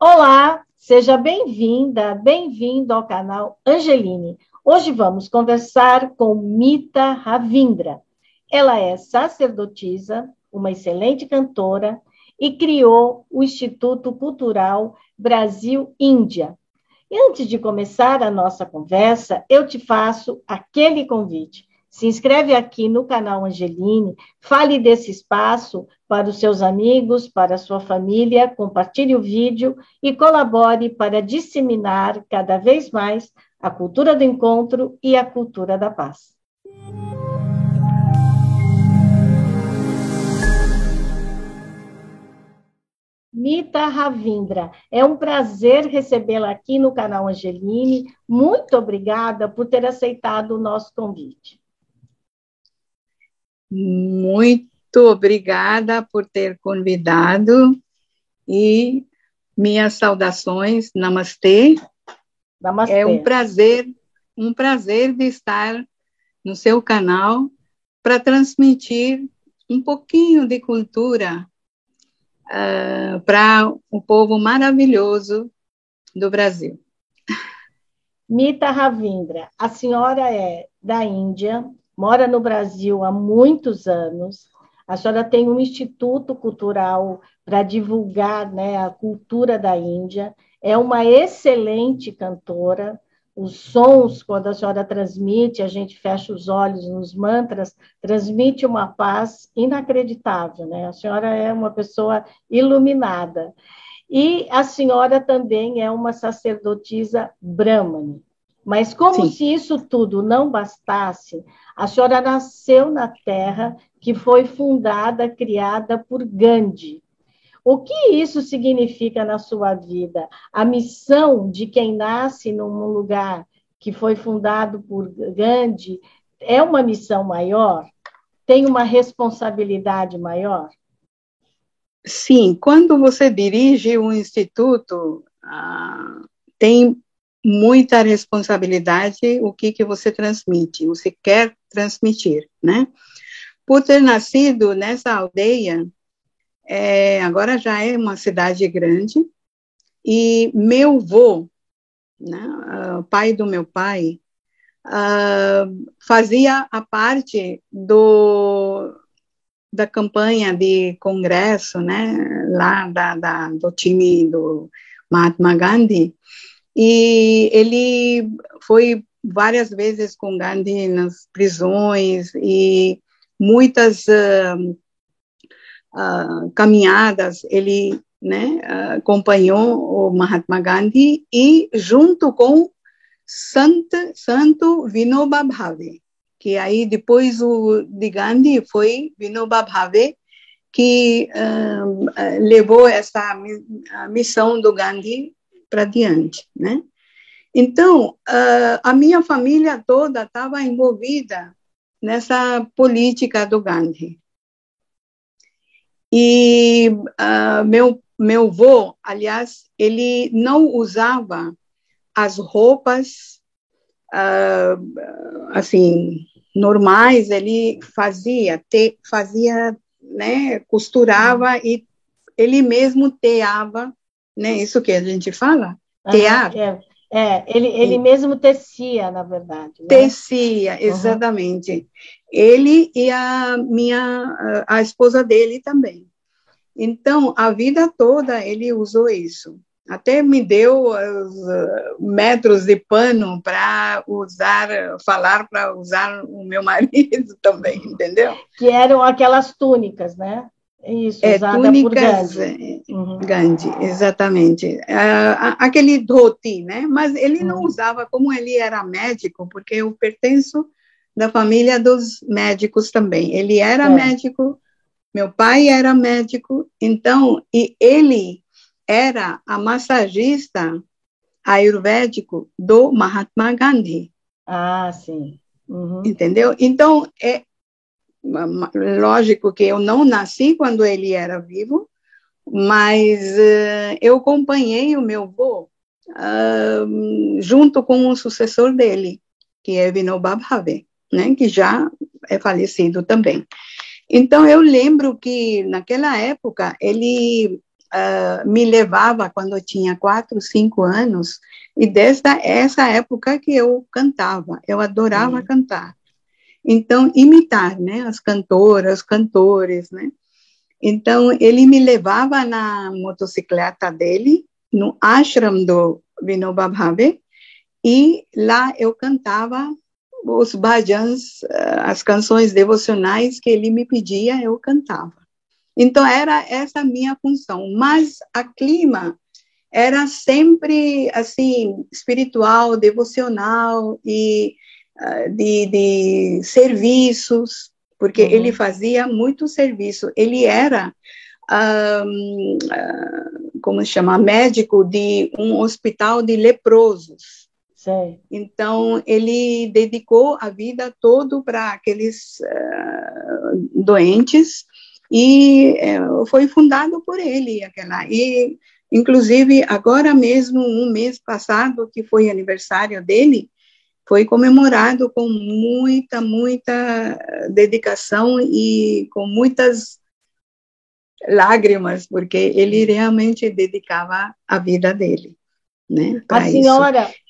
Olá, seja bem-vinda, bem-vindo ao canal Angeline. Hoje vamos conversar com Mita Ravindra. Ela é sacerdotisa, uma excelente cantora e criou o Instituto Cultural Brasil-Índia. E antes de começar a nossa conversa, eu te faço aquele convite. Se inscreve aqui no canal Angeline, fale desse espaço para os seus amigos, para a sua família, compartilhe o vídeo e colabore para disseminar cada vez mais a cultura do encontro e a cultura da paz. Mita Ravindra, é um prazer recebê-la aqui no canal Angeline. Muito obrigada por ter aceitado o nosso convite. Muito obrigada por ter convidado e minhas saudações. Namastê. Namastê. É um prazer, um prazer de estar no seu canal para transmitir um pouquinho de cultura uh, para o povo maravilhoso do Brasil. Mita Ravindra, a senhora é da Índia, mora no Brasil há muitos anos. A senhora tem um instituto cultural para divulgar né, a cultura da Índia. É uma excelente cantora. Os sons, quando a senhora transmite, a gente fecha os olhos nos mantras, transmite uma paz inacreditável. Né? A senhora é uma pessoa iluminada. E a senhora também é uma sacerdotisa brahmane. Mas como Sim. se isso tudo não bastasse, a senhora nasceu na terra que foi fundada, criada por Gandhi. O que isso significa na sua vida? A missão de quem nasce num lugar que foi fundado por Gandhi é uma missão maior? Tem uma responsabilidade maior? Sim, quando você dirige um instituto, ah, tem muita responsabilidade o que que você transmite, você quer transmitir, né? Por ter nascido nessa aldeia, é, agora já é uma cidade grande, e meu avô, né, uh, pai do meu pai, uh, fazia a parte do da campanha de congresso, né, lá da, da do time do Mahatma Gandhi, e ele foi várias vezes com Gandhi nas prisões e muitas uh, uh, caminhadas ele né, acompanhou o Mahatma Gandhi e junto com Santo, Santo Vinoba Bhave, que aí depois o de Gandhi foi Vinoba Bhave, que uh, levou essa missão do Gandhi para diante, né? Então, a minha família toda estava envolvida nessa política do Gandhi. E uh, meu meu avô, aliás, ele não usava as roupas uh, assim normais, ele fazia, te, fazia, né, costurava e ele mesmo teava né? Isso que a gente fala? Tear. É, é, ele, ele mesmo tecia, na verdade. Né? Tecia, exatamente. Uhum. Ele e a minha, a esposa dele também. Então, a vida toda ele usou isso. Até me deu os metros de pano para usar, falar para usar o meu marido também, entendeu? Que eram aquelas túnicas, né? Isso, é, túnicas Gandhi. É, uhum. Gandhi, exatamente. Uh, aquele dhoti, né? Mas ele não uhum. usava, como ele era médico, porque eu pertenço da família dos médicos também. Ele era é. médico, meu pai era médico, então, e ele era a massagista ayurvédico do Mahatma Gandhi. Ah, sim. Uhum. Entendeu? Então, é, Lógico que eu não nasci quando ele era vivo, mas uh, eu acompanhei o meu avô uh, junto com o sucessor dele, que é Vinoba Bhave, né, que já é falecido também. Então, eu lembro que naquela época ele uh, me levava quando eu tinha quatro, cinco anos, e desde essa época que eu cantava, eu adorava cantar. Então, imitar, né, as cantoras, cantores, né. Então, ele me levava na motocicleta dele, no ashram do Vinoba Bhave, e lá eu cantava os bhajans, eh, as canções devocionais que ele me pedia, eu cantava. Então, era essa minha função. Mas a clima era sempre, assim, espiritual, devocional e de, de, serviços, porque uhum. ele fazia muito serviço. Ele era, um, uh, como se chama, médico de um hospital de leprosos. Então, ele dedicou a vida toda para aqueles uh, doentes e uh, foi fundado por ele aquela. E, inclusive, agora mesmo, um mês passado, que foi aniversário dele, foi comemorado com muita, muita dedicação e com muitas lágrimas, porque ele realmente dedicava a vida dele. Né, a senhora, isso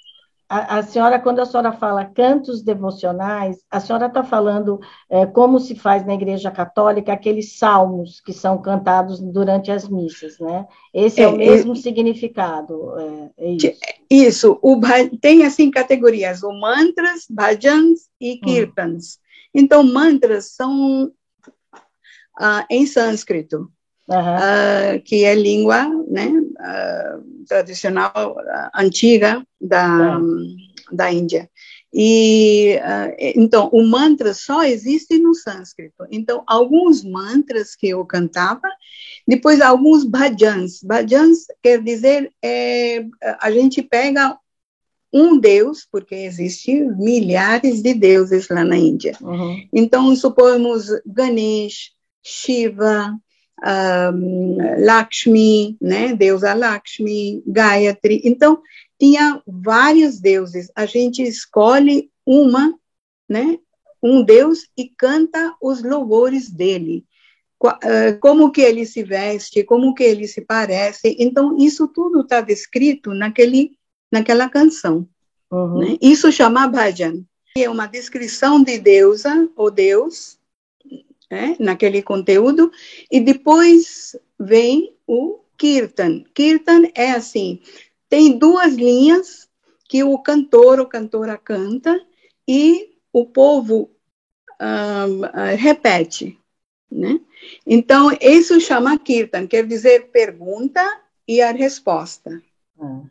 a, a, senhora, quando a senhora fala cantos devocionais, a senhora está falando é, como se faz na Igreja Católica aqueles salmos que são cantados durante as missas, né? Esse é, é o mesmo é, significado. É, é isso. isso o, tem assim categorias: o mantras, bhajans e hum. kirtans. Hum. Então, mantras são uh, em sânscrito. Uhum. Uh, que é língua né, uh, tradicional, uh, antiga da, uhum. da Índia. E então o mantra só existe no sânscrito. Então alguns mantras que eu cantava, depois alguns bhajans. Bhajans quer dizer é, a gente pega um deus, porque existem milhares de deuses lá na Índia. Uhum. Então supomos Ganesh, Shiva, um, Lakshmi, né, deusa Lakshmi, Gayatri. Então, tinha vários deuses. A gente escolhe uma, né, um deus e canta os louvores dele. Como que ele se veste, como que ele se parece. Então, isso tudo está descrito naquele, naquela canção. Uhum. Né? Isso chama bhajan. É uma descrição de deusa ou deus né, naquele conteúdo, e depois vem o Kirtan. Kirtan é assim, tem duas linhas que o cantor ou cantora canta e o povo uh, repete, né? Então, isso chama Kirtan, quer dizer pergunta e a resposta. Ah.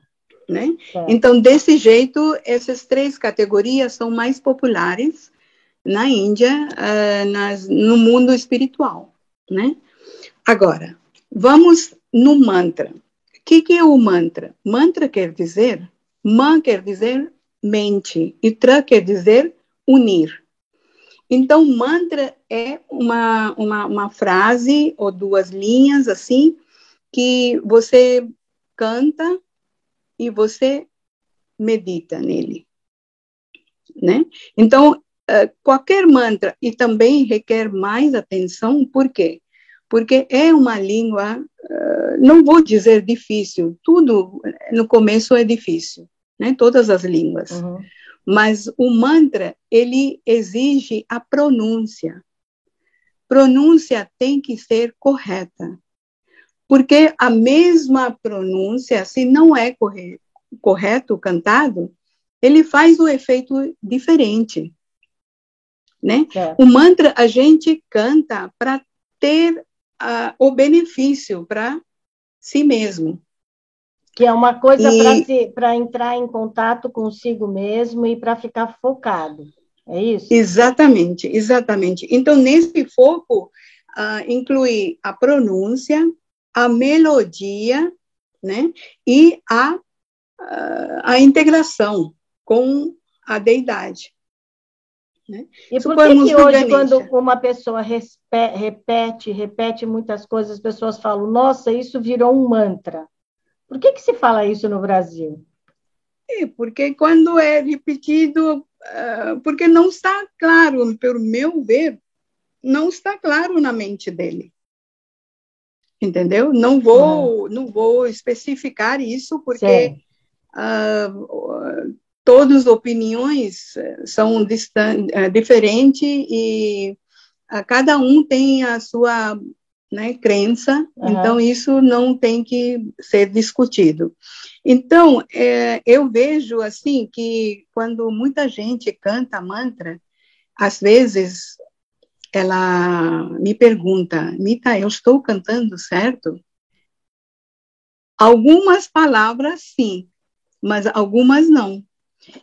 Né? É. Então, desse jeito, essas três categorias são mais populares na Índia, uh, nas, no mundo espiritual, né? Agora, vamos no mantra. O que, que é o mantra? Mantra quer dizer, man quer dizer mente, e tra quer dizer unir. Então, mantra é uma, uma, uma frase ou duas linhas assim que você canta e você medita nele. Né? Então, eh, qualquer mantra e também requer mais atenção, por quê? Porque é uma língua, uh, não vou dizer difícil, tudo no começo é difícil, né? Todas as línguas. Uhum. Mas o mantra, ele exige a pronúncia. Pronúncia tem que ser correta. Porque a mesma pronúncia, se não é correto, correto cantado, ele faz o efeito diferente né? É. O mantra a gente canta para ter uh, o benefício para si mesmo. Que é uma coisa para entrar em contato consigo mesmo e para ficar focado. É isso? Exatamente, exatamente. Então, nesse foco, uh, inclui a pronúncia, a melodia, né? E a, uh, a integração com a deidade. Né? E por que, que hoje, quando uma pessoa repete, repete muitas coisas, as pessoas falam, nossa, isso virou um mantra? Por que, que se fala isso no Brasil? É, porque quando é repetido, uh, porque não está claro, pelo meu ver, não está claro na mente dele. entendeu? Não vou, uhum. não vou especificar isso porque todas as opiniões são uh, diferentes e cada um tem a sua né, crença, uhum. então isso não tem que ser discutido. Então, é, eu vejo assim que quando muita gente canta mantra, às vezes ela me pergunta, Mita, eu estou cantando certo? Algumas palavras sim, mas algumas não.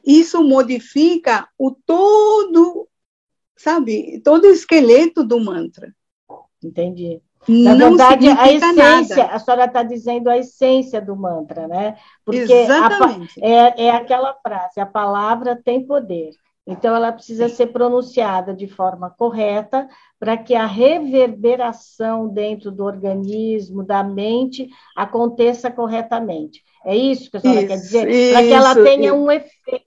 Isso modifica o todo, sabe, todo o esqueleto do mantra. Entendi. Na não verdade, a essência, nada. a senhora está dizendo a essência do mantra, né? Porque Exatamente. A, é, é aquela frase, a palavra tem poder. Então, ela precisa ser pronunciada de forma correta para que a reverberação dentro do organismo, da mente, aconteça corretamente. É isso que a senhora isso, quer dizer? Para que ela tenha isso. um efeito.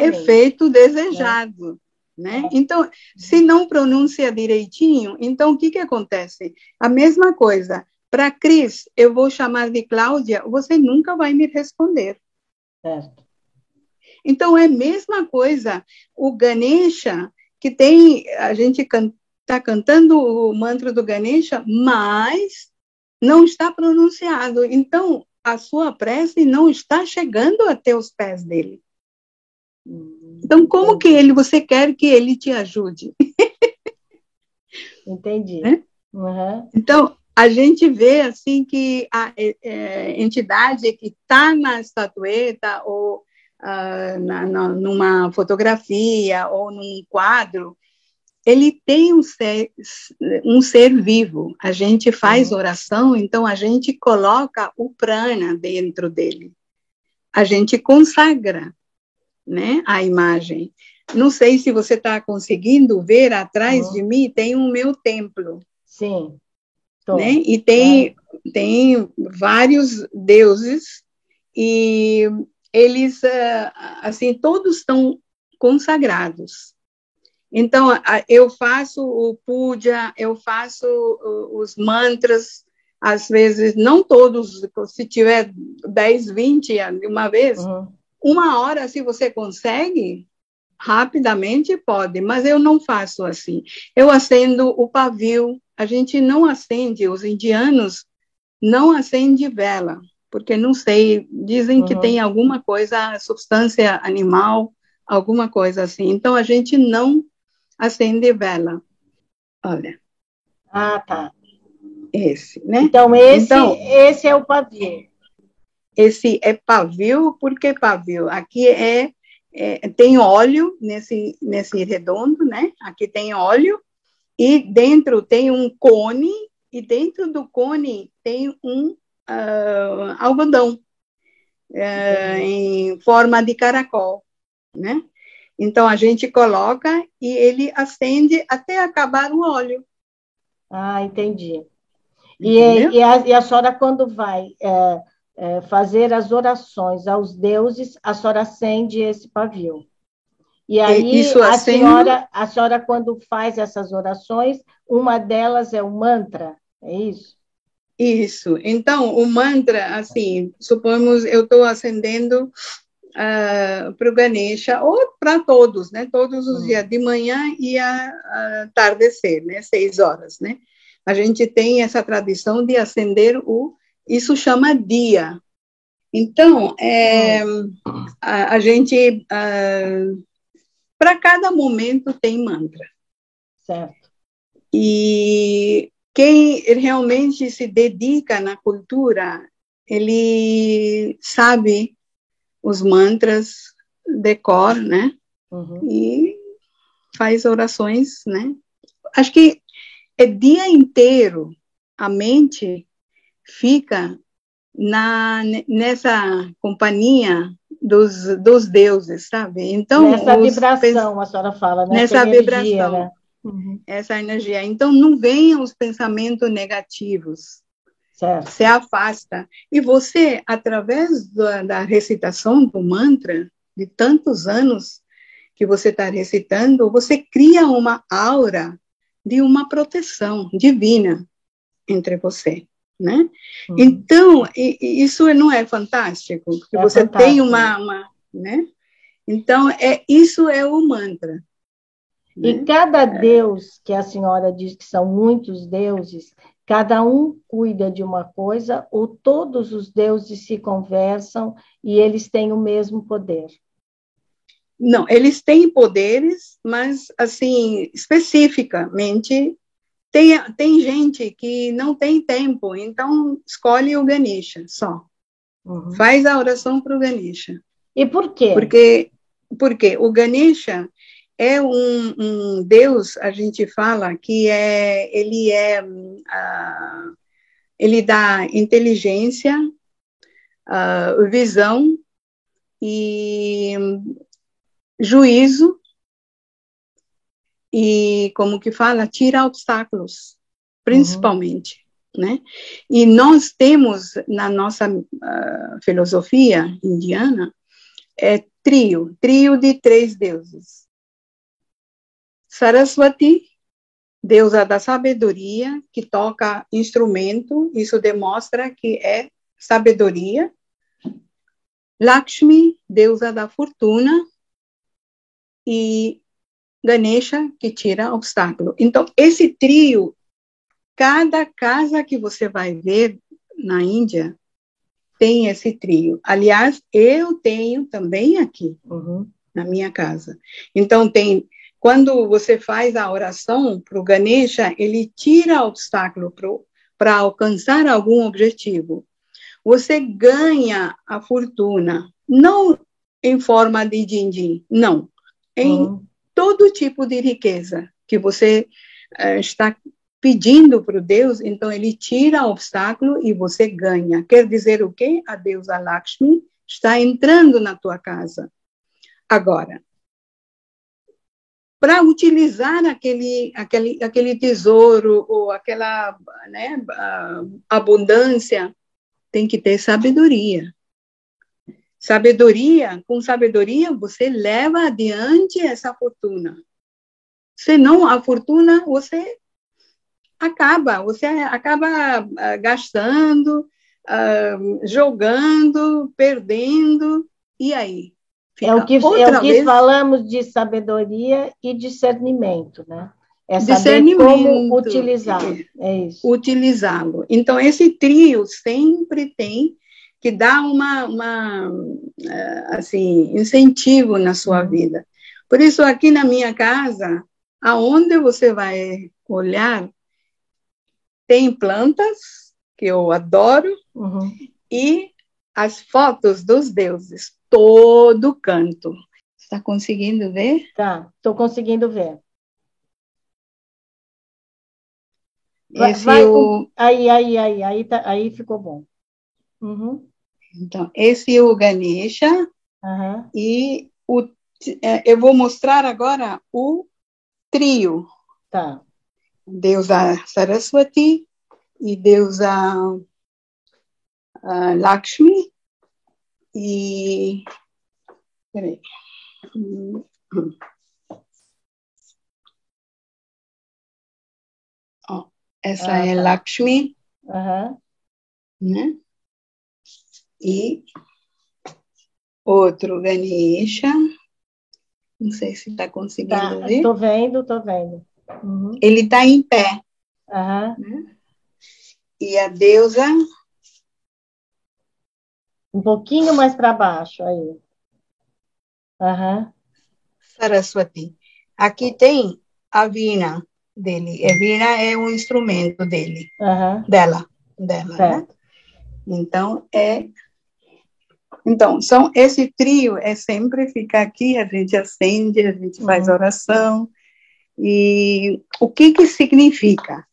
Efeito desejado. Né? Então, se não pronuncia direitinho, então o que, que acontece? A mesma coisa. Para Cris, eu vou chamar de Cláudia, você nunca vai me responder. Certo. Então, é a mesma coisa. O Ganesha, que tem, a gente está can, cantando o mantra do Ganesha, mas não está pronunciado. Então, a sua prece não está chegando até os pés dele. Então, como que ele, você quer que ele te ajude? Entendi. Né? Uhum. Então, a gente vê assim que a é, é entidade que está na estatueta ou uh, na, na, numa fotografia ou num quadro, ele tem um ser, um ser vivo. A gente faz uhum. oração, então a gente coloca o prana dentro dele. A gente consagra né, a imagem. Não sei se você está conseguindo ver atrás uhum. de mim, tem o meu templo. Sim. Né? E tem, é. tem vários deuses, e eles, ah, assim, todos estão consagrados. Então, eu faço o puja, eu faço os mantras, às vezes, não todos, se tiver 10, 20 de uma vez, uhum. Uma hora, se você consegue, rapidamente pode, mas eu não faço assim. Eu acendo o pavio, a gente não acende, os indianos não acende vela, porque não sei, dizem uhum. que tem alguma coisa, substância animal, alguma coisa assim. Então a gente não acende vela. Olha. Ah, tá. Esse, né? Então esse, então, esse é o pavio esse é pavio, por que pavio? Aqui é, é, tem óleo nesse, nesse redondo, né? Aqui tem óleo, e dentro tem um cone, e dentro do cone tem um uh, algodão uh, em forma de caracol, né? Então a gente coloca e ele acende até acabar o óleo. Ah, entendi. E, e, a, e a senhora, quando vai é, é, fazer as orações aos deuses, a senhora acende esse pavio. E aí, Isso a, acende... senhora, a senhora, quando faz essas orações, uma delas é o mantra, é isso? Isso. Então, o mantra, assim, supomos eu estou acendendo uh, ah, para o Ganesha, ou para todos, né? Todos os hum. dias, de manhã e a, a tardecer, né? Seis horas, né? A gente tem essa tradição de acender o isso chama dia. Então, é, a, a, gente, para cada momento tem mantra. Certo. E quem realmente se dedica na cultura, ele sabe os mantras de cor, né? Uhum. E faz orações, né? Acho que é dia inteiro a mente fica na nessa companhia dos, dos deuses, sabe? Então nessa vibração, a senhora fala, né? nessa energia, vibração, né? Uhum. essa energia. Então não venham os pensamentos negativos. Certo. Se afasta. E você, através da, da recitação do mantra, de tantos anos que você está recitando, você cria uma aura de uma proteção divina. entre você, né? Uhum. Então, isso não é fantástico, porque é você fantástico. tem uma, uma, né? Então, é, isso é o mantra. E né? cada é. deus, que a senhora diz que são muitos deuses, cada um cuida de uma coisa, ou todos os deuses se conversam e eles têm o mesmo poder? Não, eles têm poderes, mas, assim, especificamente, tem, tem gente que não tem tempo, então escolhe o Ganesha só. Uhum. Faz a oração para o Ganesha. E por quê? Porque, porque o Ganesha é um, um Deus, a gente fala que é, ele é, uh, ele dá inteligência, uh, visão e juízo e como que fala tira obstáculos principalmente uhum. né e nós temos na nossa uh, filosofia indiana é trio trio de três deuses Saraswati deusa da sabedoria que toca instrumento isso demonstra que é sabedoria Lakshmi deusa da fortuna e Ganesha, que tira obstáculo. Então, esse trio, cada casa que você vai ver na Índia, tem esse trio. Aliás, eu tenho também aqui, uhum. na minha casa. Então, tem. Quando você faz a oração para o Ganesha, ele tira obstáculo para alcançar algum objetivo. Você ganha a fortuna, não em forma de din-din, não em uhum. todo tipo de riqueza que você uh, está pedindo para o Deus, então ele tira o obstáculo e você ganha. Quer dizer o quê? A deusa Lakshmi está entrando na tua casa. Agora, para utilizar aquele, aquele, aquele tesouro ou aquela né, abundância, tem que ter sabedoria. Sabedoria, com sabedoria, você leva adiante essa fortuna. Senão, a fortuna, você acaba, você acaba uh, gastando, uh, jogando, perdendo, e aí? É o que, é o que vez... falamos de sabedoria e discernimento, né? É saber como utilizá-lo. É. Utilizá-lo. Então, esse trio sempre tem que dá uma, uma eh, assim, incentivo na sua vida. Por isso, aqui na minha casa, aonde você vai olhar, tem plantas, que eu adoro, uhum. e as fotos dos deuses, todo canto. Está conseguindo ver? Tá, estou conseguindo ver. Esse vai, o... Aí, aí, aí, aí, tá, aí ficou bom. Uhum. Então, esse é o Ganesha. Uhum. E o, é, eu vou mostrar agora o trio. Tá. Deusa Saraswati e deusa uh, Lakshmi e peraí. Oh, essa é tá. Lakshmi, uhum. né? e outro Ganesha. Não sei se está conseguindo tá, ver. Estou vendo, estou vendo. Uhum. Ele está em pé. Uhum. Né? E a deusa. Um pouquinho mais para baixo aí. Uhum. Saraswati. Aqui tem a vina dele. A vina é um instrumento dele, uhum. dela, dela, né? Então é então, são, esse trio é sempre ficar aqui, a gente acende, a gente faz uhum. oração. E o que que significa?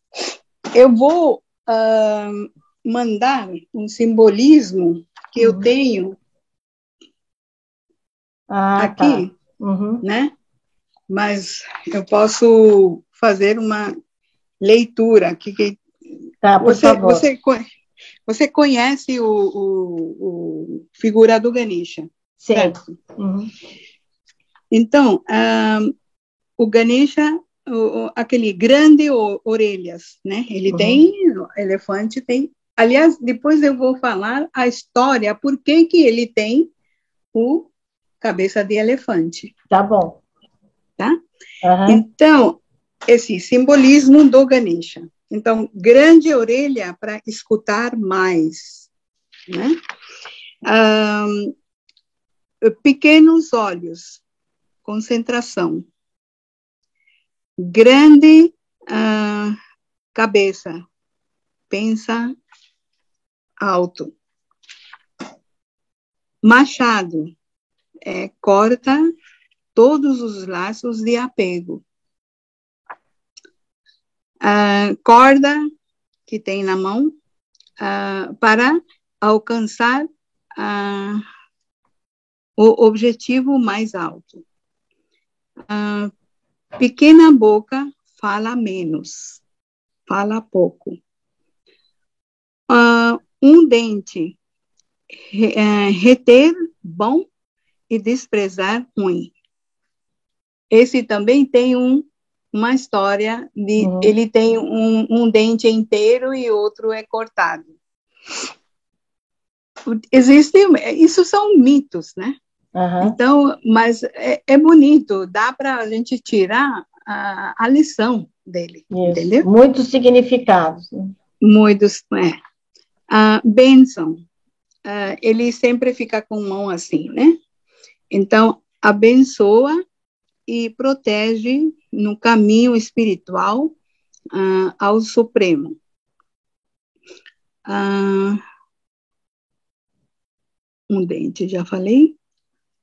Eu vou uh, mandar um simbolismo que uhum. eu tenho ah, aqui, tá. uhum. né? Mas eu posso fazer uma leitura aqui. Que, tá, você. Você, você conhece o, o, o figura do Ganesha, certo? Uhum. Então, um, o Ganesha o, aquele grande o, orelhas, né? Ele uhum. tem, elefante tem. Aliás, depois eu vou falar a história, por que que ele tem o cabeça de elefante. Tá bom. Tá? Uhum. Então, esse simbolismo do Ganesha. Então, grande orelha para escutar mais, né? Um, pequenos olhos, concentração. Grande uh, cabeça, pensa alto. Machado, é, corta todos os laços de apego. Uh, corda que tem na mão uh, para alcançar uh, o objetivo mais alto. pequena boca fala menos, fala pouco. Um dente eh, reter bom e desprezar ruim. Esse também tem um, uma história de uhum. ele tem um, um dente inteiro e outro é cortado. Existe, isso são mitos, né? Uhum. Então, mas é, é bonito, dá para a gente tirar a, a lição dele, isso. entendeu? Muitos significados. Né? Muitos, é. A Benson, uh, ele sempre fica com mão assim, né? Então, abençoa e protege no caminho espiritual uh, ao Supremo. Uh, um dente, já falei.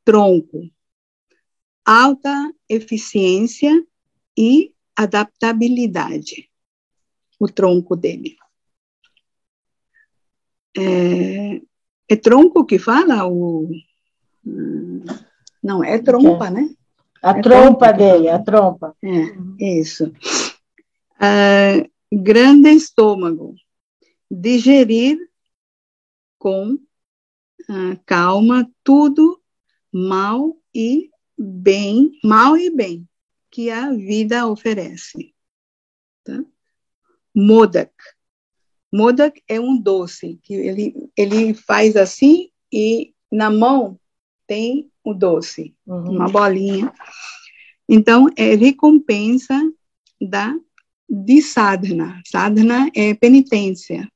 Tronco. Alta eficiência e adaptabilidade. O tronco dele. É, é tronco que fala o não, é trompa, né? A é trompa, dele, a trompa. É, isso. Uh, grande estômago. Digerir com uh, calma tudo mal e bem, mal e bem, que a vida oferece. Tá? Modak. Modak é um doce, que ele, ele faz assim e na mão tem o doce, uhum. uma bolinha. Então, é recompensa da de sadhana. Sadhana é penitência.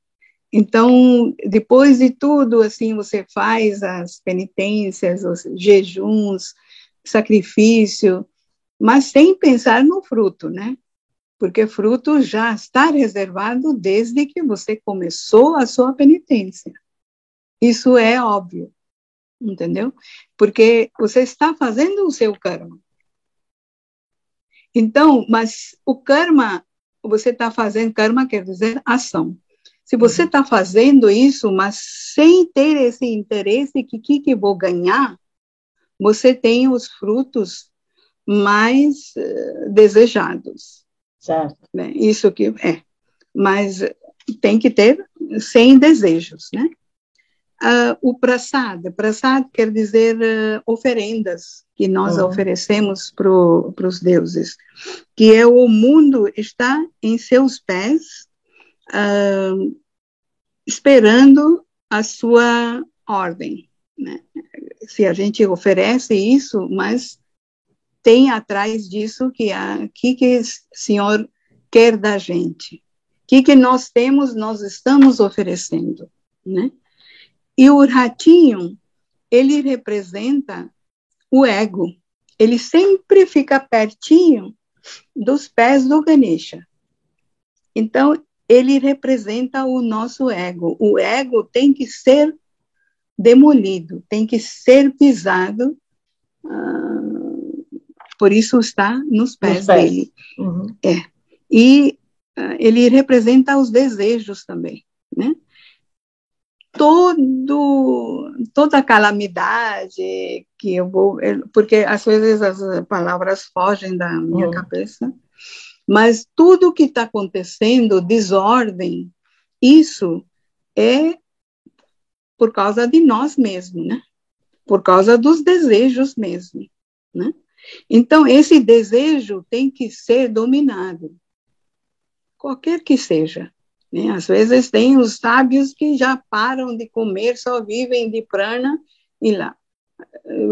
Então, depois de tudo, assim, você faz as penitências, os jejuns, sacrifício, mas sem pensar no fruto, né? Porque fruto já está reservado desde que você começou a sua penitência. Isso é óbvio entendeu? Porque você está fazendo o seu karma. Então, mas o karma, você está fazendo, karma quer dizer ação. Se você está fazendo isso, mas sem ter esse interesse, que que, que vou ganhar, você tem os frutos mais uh, desejados. Certo. Né? Isso que é. Mas tem que ter sem desejos, né? Uh, o prasad, prasad quer dizer uh, oferendas que nós uhum. oferecemos para os deuses, que é o mundo está em seus pés, uh, esperando a sua ordem. Né? Se a gente oferece isso, mas tem atrás disso que o que, que o Senhor quer da gente, que, que nós temos, nós estamos oferecendo, né? E o ratinho, ele representa o ego. Ele sempre fica pertinho dos pés do Ganesha. Então, ele representa o nosso ego. O ego tem que ser demolido, tem que ser pisado. Uh, por isso está nos pés, nos pés. dele. Uhum. É. E uh, ele representa os desejos também, né? todo toda calamidade que eu vou porque às vezes as palavras fogem da minha uhum. cabeça mas tudo que está acontecendo desordem isso é por causa de nós mesmos né por causa dos desejos mesmo né Então, esse desejo tem que ser dominado, qualquer que seja. Né? Às vezes, tem os sábios que já param de comer, só vivem de prana e lá.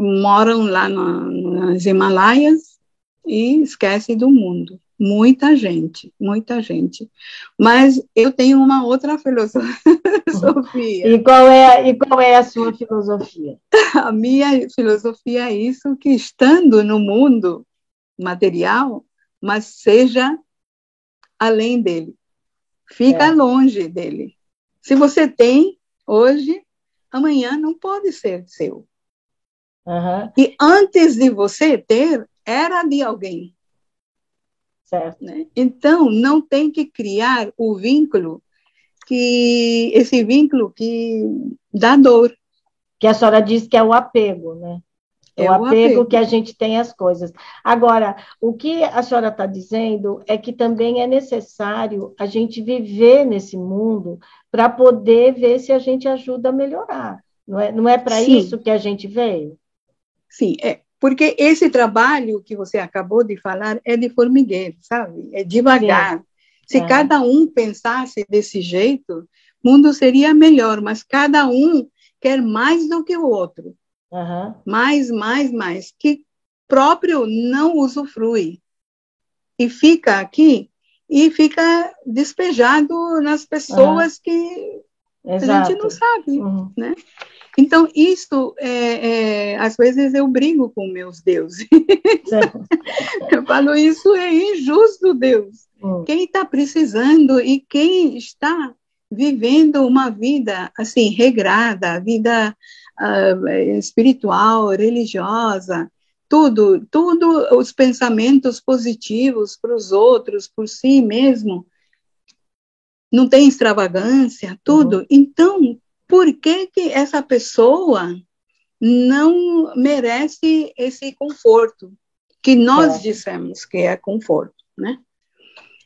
Moram lá no, nas Himalaias e esquecem do mundo. Muita gente, muita gente. Mas eu tenho uma outra filosofia. E qual é, e qual é a sua filosofia? A minha filosofia é isso, que estando no mundo material, mas seja além dele. Fica é. longe dele. Se você tem hoje, amanhã não pode ser seu. Uhum. E antes de você ter, era de alguém. Certo. Né? Então, não tem que criar o vínculo que esse vínculo que dá dor. Que a senhora diz que é o apego, né? É, é o, apego, apego, que a gente tem às coisas. Agora, o que a senhora está dizendo é que também é necessário a gente viver nesse mundo para poder ver se a gente ajuda a melhorar. Não é, não é para isso que a gente veio? Sim, é, porque esse trabalho que você acabou de falar é de formigueiro, sabe? É devagar. Sim. Se é. cada um pensasse desse jeito, o mundo seria melhor, mas cada um quer mais do que o outro. Uhum. Mais, mais, mais. Que próprio não usufrui. E fica aqui e fica despejado nas pessoas uhum. que Exato. a gente não sabe, uhum. né? Então, isso, é, é, às vezes eu brigo com meus deuses. eu falo, isso é injusto, Deus. Hum. Quem está precisando e quem está vivendo uma vida, assim, regrada, vida uh, espiritual, religiosa, tudo, tudo os pensamentos positivos para os outros, por si mesmo, não tem extravagância, tudo. Uhum. Então, por que, que essa pessoa não merece esse conforto que nós é. dissemos que é conforto, né?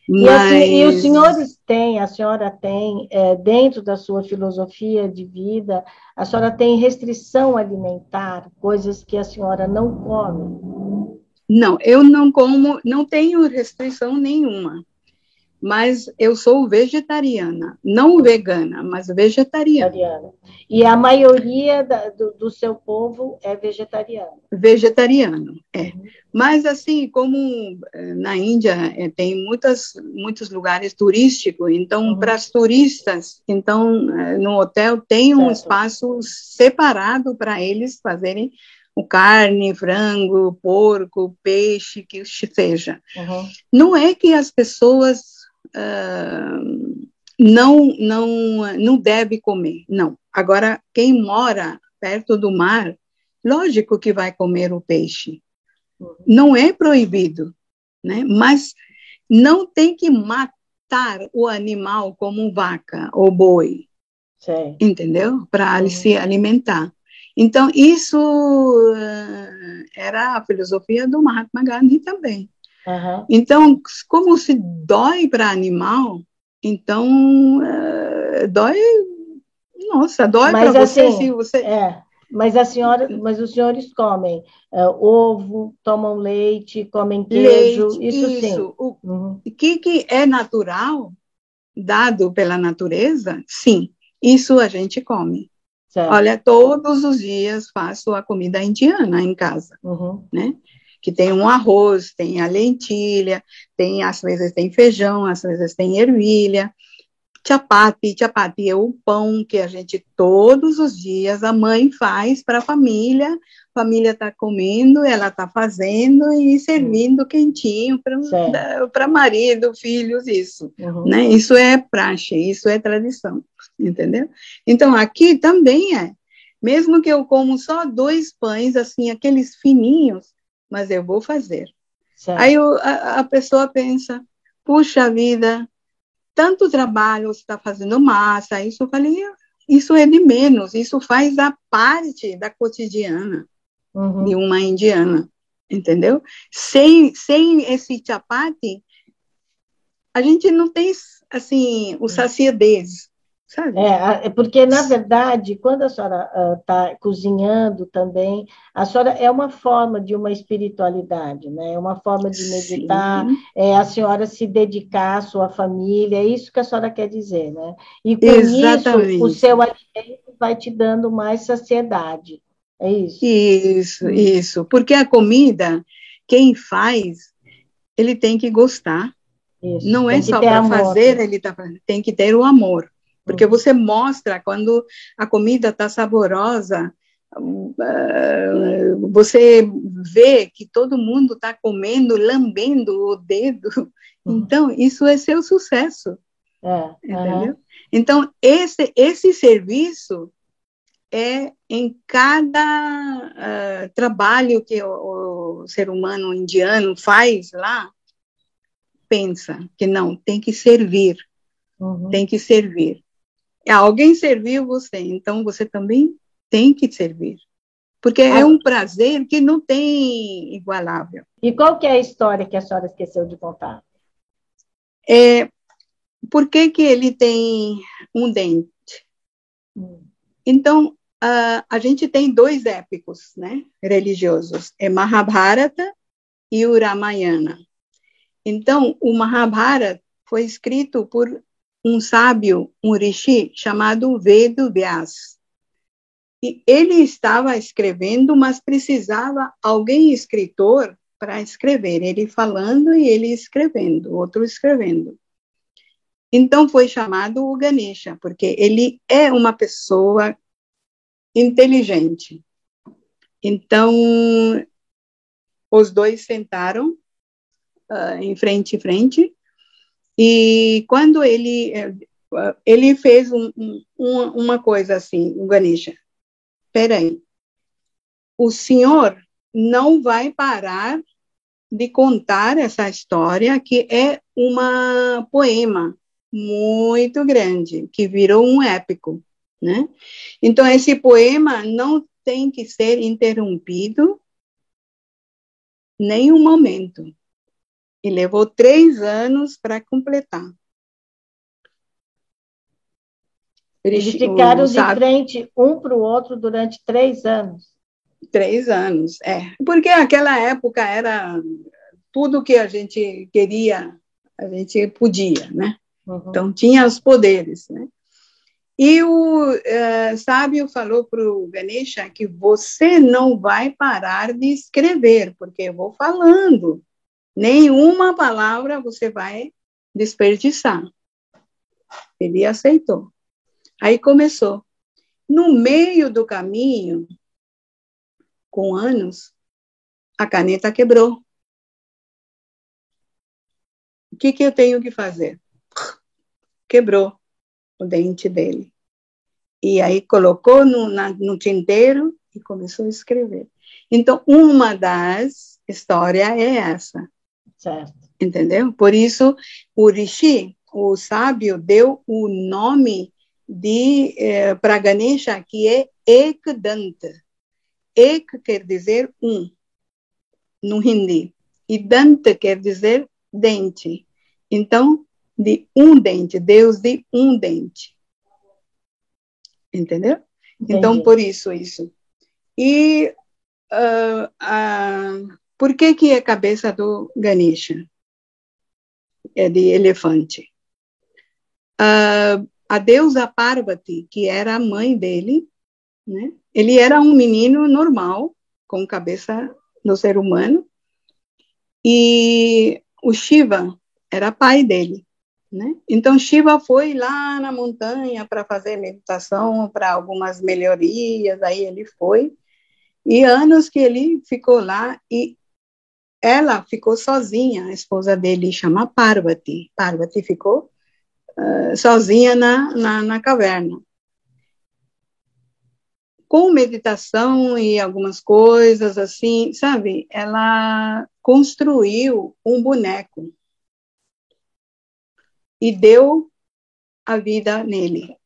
E, Mas... assim, e os senhores têm, a senhora tem, é, dentro da sua filosofia de vida, a senhora tem restrição alimentar, coisas que a senhora não come? Não, eu não como, não tenho restrição nenhuma mas eu sou vegetariana, não vegana, mas vegetariana. vegetariana. E a maioria da, do, do, seu povo é vegetariano? Vegetariano, é. Uhum. Mas assim, como eh, na Índia é, tem muitas, muitos lugares turísticos, então uhum. para os turistas, então eh, no hotel tem um espaço separado para eles fazerem o carne, frango, porco, peixe, que seja. Uhum. Não é que as pessoas uh, não, não, não deve comer, não. Agora, quem mora perto do mar, lógico que vai comer o peixe. Não é proibido, né? Mas não tem que matar o animal como vaca ou boi, Sim. entendeu? Para se alimentar. Então, isso uh, era a filosofia do Mahatma Gandhi também. Uhum. Então, como se dói para animal, então uh, dói, nossa, dói para você assim, se você. É, mas a senhora, mas os senhores comem uh, ovo, tomam leite, comem queijo, leite, isso, isso sim. O uhum. que, que é natural, dado pela natureza, sim, isso a gente come. Certo. Olha, todos os dias faço a comida indiana em casa, uhum. né? Que tem um arroz, tem a lentilha, tem às vezes tem feijão, às vezes tem ervilha, chapati, chapati é o pão que a gente todos os dias a mãe faz para a família, a família está comendo, ela está fazendo e servindo quentinho para marido, filhos, isso, uhum. né? Isso é praxe, isso é tradição, entendeu? Então aqui também é, mesmo que eu como só dois pães, assim, aqueles fininhos, mas eu vou fazer. Certo. Aí eu, a, a, pessoa pensa, puxa vida, tanto trabalho você está fazendo massa, isso eu falei, isso é de menos, isso faz a parte da cotidiana uhum. de uma indiana, entendeu? Sem, sem esse chapati, a gente não tem, assim, o saciedade, sabe? É, é, porque, na verdade, quando a senhora está uh, cozinhando também, a senhora é uma forma de uma espiritualidade, né? É uma forma de meditar, Sim. é a senhora se dedicar à sua família, é isso que a senhora quer dizer, né? E com Exatamente. isso, o seu alimento vai te dando mais saciedade. É isso? Isso, hum. isso. Porque a comida, quem faz, ele tem que gostar. Isso. Não é só para fazer, ele tá, tem que ter o amor. Porque uhum. você mostra quando a comida está saborosa, uh, você vê que todo mundo está comendo, lambendo o dedo. Uhum. Então, isso é seu sucesso. É, entendeu? Uhum. Então, esse, esse serviço é em cada uh, trabalho que o, o, ser humano indiano faz lá, pensa que não, tem que servir, uhum. tem que servir. Alguém serviu você, então você também tem que servir. Porque é um prazer que não tem igualável. E qual que é a história que a senhora esqueceu de contar? É, por que, que ele tem um dente? Hum. Então, uh, a gente tem dois épicos né, religiosos, é Mahabharata e o Ramayana. Então, o Mahabharata foi escrito por um sábio, um rishi, chamado Vedo Vyas. E ele estava escrevendo, mas precisava alguém escritor para escrever, ele falando e ele escrevendo, outro escrevendo. Então foi chamado o Ganesha, porque ele é uma pessoa inteligente. Então os dois sentaram uh, em frente em frente e quando ele eh, ele fez um, um, uma coisa assim, o Ganesha, peraí, o senhor não vai parar de contar essa história que é uma poema muito grande que virou um épico, né? Então esse poema não tem que ser interrompido nenhum momento e levou três anos para completar. Eles ficaram de frente um para o outro durante três anos. Três anos, é. Porque aquela época era tudo que a gente queria, a gente podia, né? Uhum. Então tinha os poderes, né? E o uh, sábio falou para o Ganesha que você não vai parar de escrever, porque eu vou falando. Nenhuma palavra você vai desperdiçar. Ele aceitou. Aí começou. No meio do caminho, com anos, a caneta quebrou. O que, que eu tenho que fazer? Quebrou o dente dele. E aí colocou no, na, no tinteiro e começou a escrever. Então, uma das histórias é essa. Certo. Entendeu? Por isso, o Rishi, o sábio, deu o nome de eh, para Ganesha, que é Ekdanta. Ek quer dizer um, no hindi. E Danta quer dizer dente. Então, de um dente, Deus de um dente. Entendeu? Então, Entendi. Então, por isso, isso. E uh, uh, por que, que é cabeça do Ganesha? É de elefante. Uh, a deusa Parvati, que era a mãe dele, né? ele era um menino normal, com cabeça do ser humano, e o Shiva era pai dele. Né? Então, Shiva foi lá na montanha para fazer meditação, para algumas melhorias, aí ele foi, e anos que ele ficou lá, e ela ficou sozinha, a esposa dele chama Parvati. Parvati ficou uh, sozinha na, na, na caverna. Com meditação e algumas coisas assim, sabe? Ela construiu um boneco e deu a vida nele.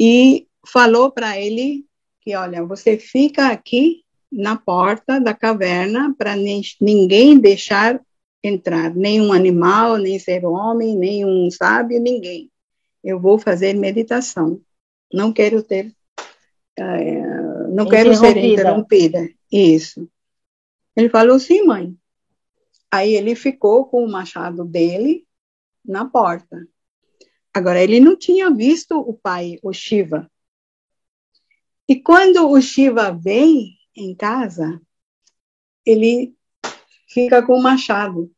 E falou para ele que, olha, você fica aqui na porta da caverna para ninguém deixar entrar, nenhum animal, nem ser homem, nenhum sábio, ninguém. eu vou fazer meditação. Não quero ter, é, não quero ser interrompida. Isso. Ele falou, sim, mãe. Aí ele ficou com o machado dele na porta. Agora, ele não tinha visto o pai, o Shiva. E quando o Shiva vem em casa, ele fica com o machado.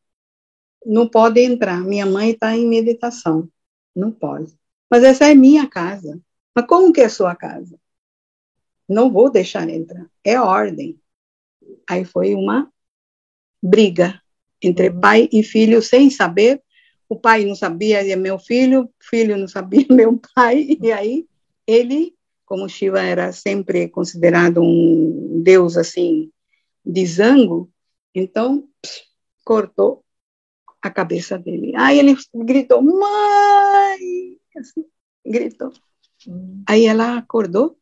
Não pode entrar. Minha mãe está em meditação. Não pode. Mas essa é minha casa. Mas como que é sua casa? Não vou deixar entrar. É ordem. Aí foi uma briga entre uhum. pai e filho sem saber. O pai não sabia é meu filho, o filho não sabia meu pai. E aí ele, como Shiva era sempre considerado um deus assim de zango, então cortou a cabeça dele. Aí ele gritou, mãe! Assim, gritou. Hum. Aí ela acordou,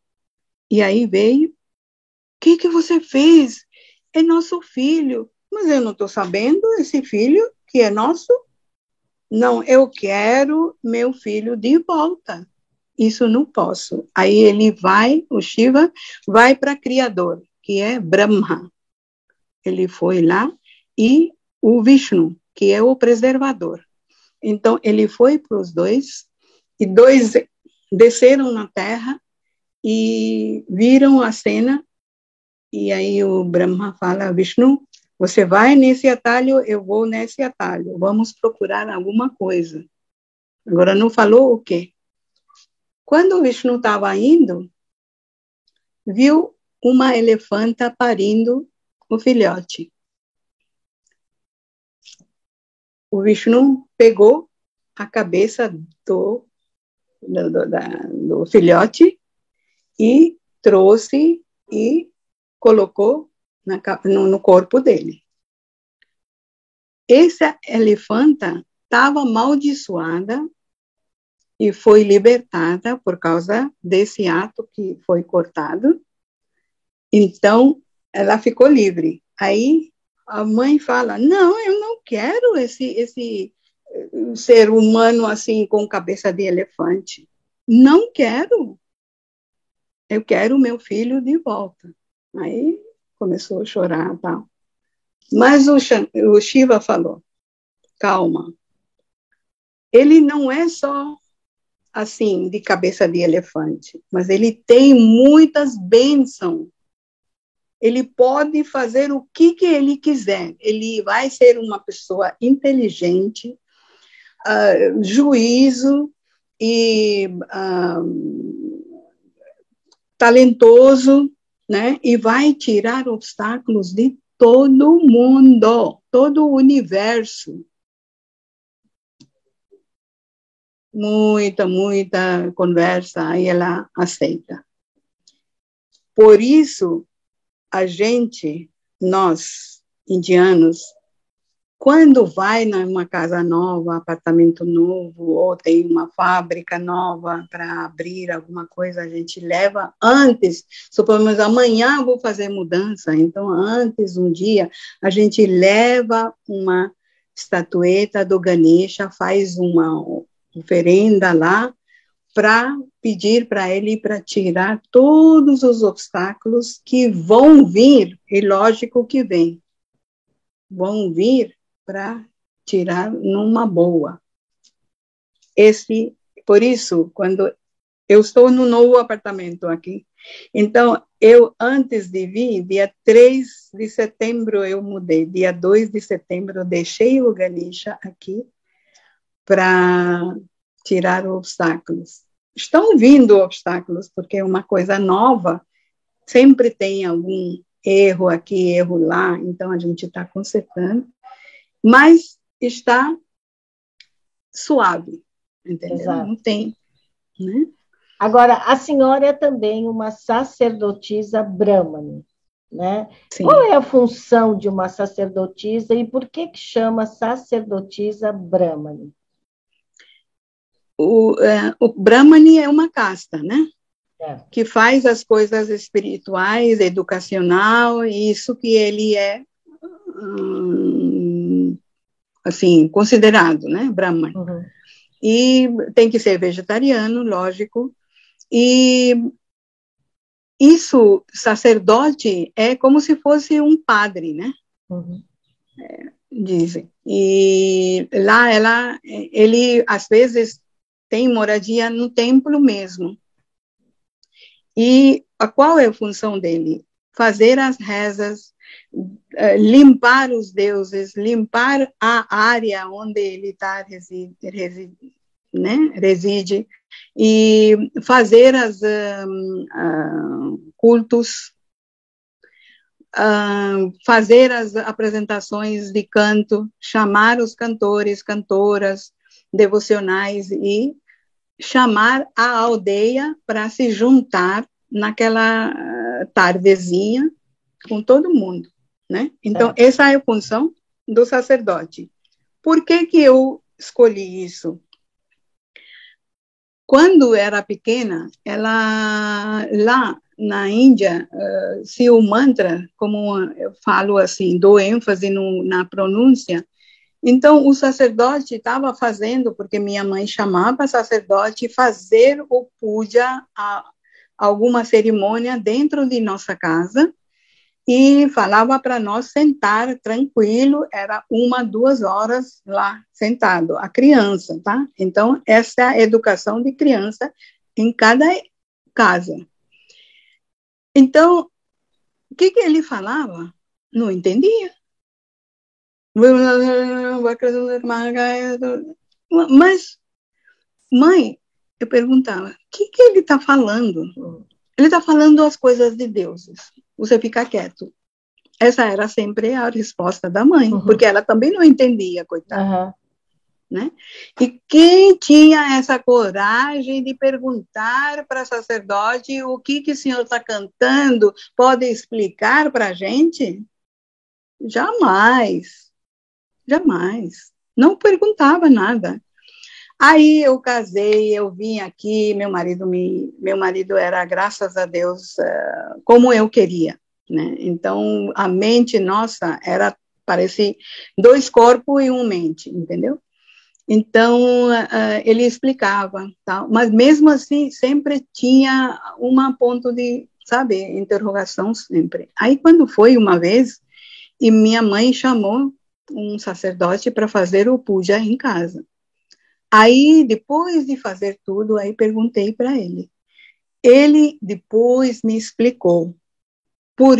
e aí veio, o que, que você fez? É nosso filho. Mas eu não estou sabendo, esse filho que é nosso? Não, eu quero meu filho de volta. Isso não posso. Aí ele vai, o Shiva, vai para Criador, que é Brahma. Ele foi lá e o Vishnu, que é o preservador. Então, ele foi para os dois, e dois desceram na terra e viram a cena, e aí o Brahma fala, Vishnu, você vai nesse atalho, eu vou nesse atalho, vamos procurar alguma coisa. Agora, não falou o quê? Quando o Vishnu estava indo, viu uma elefanta parindo o filhote. o Vishnu pegou a cabeça do, do, do, da, do filhote e trouxe e colocou na, no, no corpo dele. Essa elefanta estava amaldiçoada e foi libertada por causa desse ato que foi cortado. Então, ela ficou livre. Aí a mãe fala: Não, eu não quero esse, esse eh, ser humano assim com cabeça de elefante. Não quero. Eu quero meu filho de volta. Aí começou a chorar tal. Mas o, o Shiva falou: calma. Ele não é só assim de cabeça de elefante, mas ele tem muitas bênçãos ele pode fazer o que, que ele quiser. Ele vai ser uma pessoa inteligente, uh, juízo e uh, talentoso, né? E vai tirar obstáculos de todo mundo, todo o universo. Muita, muita conversa, aí ela aceita. Por isso, a gente, nós, indianos, quando vai numa casa nova, apartamento novo, ou tem uma fábrica nova para abrir alguma coisa, a gente leva antes, supomos amanhã vou fazer mudança, então antes, um dia, a gente leva uma estatueta do Ganesha, faz uma oferenda lá, para pedir para ele para tirar todos os obstáculos que vão vir, e lógico que vem, vão vir para tirar numa boa. Esse, por isso, quando eu estou no novo apartamento aqui, então eu antes de vir, dia 3 de setembro eu mudei, dia 2 de setembro eu deixei o Ganesha aqui para tirar obstáculos. Estão vindo obstáculos, porque é uma coisa nova, sempre tem algum erro aqui, erro lá, então a gente está consertando, mas está suave, entendeu? Exato. Não tem, né? Agora, a senhora é também uma sacerdotisa brahmane, né? Sim. Qual é a função de uma sacerdotisa e por que que chama sacerdotisa brahmane? O, é, o Brahmani é uma casta, né? É. Que faz as coisas espirituais, educacional, isso que ele é, hum, assim, considerado, né? Brahman. Uhum. e tem que ser vegetariano, lógico, e isso, sacerdote, é como se fosse um padre, né? Uhum. É, dizem. E lá ela, ele às vezes tem moradia no templo mesmo. E a qual é a função dele? Fazer as rezas, eh, limpar os deuses, limpar a área onde ele está reside, reside, né, reside e fazer as uh, cultos uh, fazer as apresentações de canto, chamar os cantores, cantoras devocionais e chamar a aldeia para se juntar naquela ah, tardezinha com todo mundo, né? Então, é. essa é a função do sacerdote. Por que que eu escolhi isso? Quando era pequena, ela lá na Índia, uh, se o mantra, como eu falo assim, dou ênfase no, na pronúncia, então o sacerdote estava fazendo, porque minha mãe chamava sacerdote, fazer o puja, a, alguma cerimônia dentro de nossa casa, e falava para nós sentar tranquilo, era uma, duas horas lá sentado, a criança, tá? Então, essa é a educação de criança em cada casa. Então, o que, que ele falava? Não entendia. Mas, mãe, eu perguntava, o que, que ele está falando? Ele está falando as coisas de deuses. Você fica quieto. Essa era sempre a resposta da mãe, uhum. porque ela também não entendia, coitada. Uhum né? E quem tinha essa coragem de perguntar para sacerdote o que, que o senhor está cantando, pode explicar para a gente? Jamais, jamais. Não perguntava nada. Aí eu casei, eu vim aqui, meu marido me, meu marido era, graças a Deus, uh, como eu queria, né? Então a mente nossa era parecia dois corpos e uma mente, entendeu? Então, uh, ele explicava, tá? mas mesmo assim, sempre tinha uma ponto de, sabe, interrogação sempre. Aí, quando foi uma vez, e minha mãe chamou um sacerdote para fazer o puja em casa. Aí, depois de fazer tudo, aí perguntei para ele. Ele depois me explicou por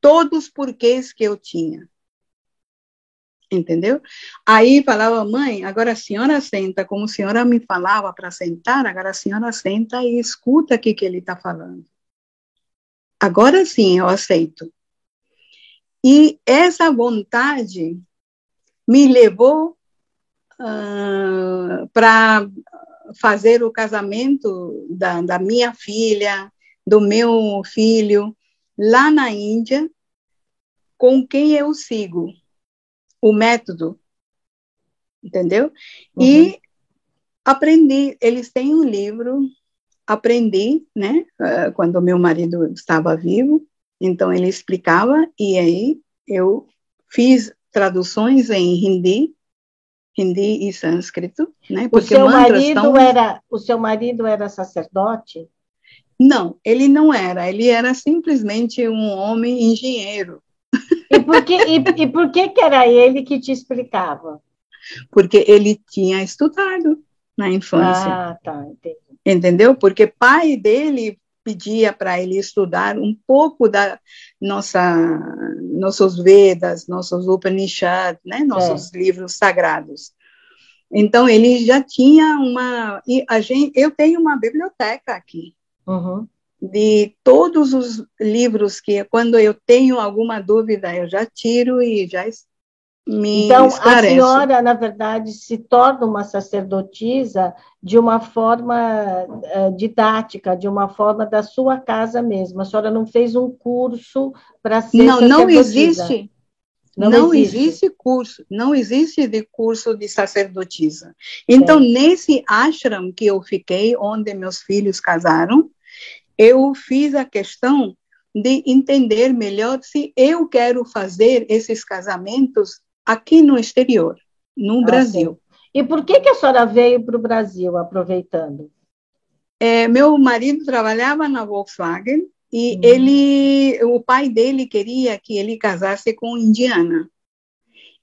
todos os porquês que eu tinha entendeu? Aí falava, mãe, agora a senhora senta, como a senhora me falava para sentar, agora a senhora senta e escuta o que, ele está falando. Agora sim eu aceito. E essa vontade me levou uh, ah, para fazer o casamento da, da minha filha, do meu filho, lá na Índia, com quem eu sigo o método, entendeu? Uhum. E aprendi, eles têm um livro, aprendi, né, eh, quando meu marido estava vivo, então ele explicava, e aí eu fiz traduções em hindi, hindi e sânscrito, né? Porque o seu marido tão... era, o seu marido era sacerdote? Não, ele não era, ele era simplesmente um homem engenheiro. E por, que, e, e por que, que era ele que te explicava? Porque ele tinha estudado na infância. Ah, tá, entendi. Entendeu? Porque pai dele pedia para ele estudar um pouco da nossa nossos Vedas, nossos Upanishads, né, nossos é. livros sagrados. Então ele já tinha uma e a gente, eu tenho uma biblioteca aqui. Uhum de todos os livros que, quando eu tenho alguma dúvida, eu já tiro e já me Então, esclareço. a senhora, na verdade, se torna uma sacerdotisa de uma forma uh, didática, de uma forma da sua casa mesmo. A senhora não fez um curso para ser Não, não existe. Não, não existe. existe. curso, não existe de curso de sacerdotisa. Então, é. nesse ashram que eu fiquei, onde meus filhos casaram, eu fiz a questão de entender melhor se eu quero fazer esses casamentos aqui no exterior, no ah, Brasil. Sim. E por que, que a senhora veio para o Brasil, aproveitando? É, meu marido trabalhava na Volkswagen e uhum. ele, o pai dele queria que ele casasse com indiana.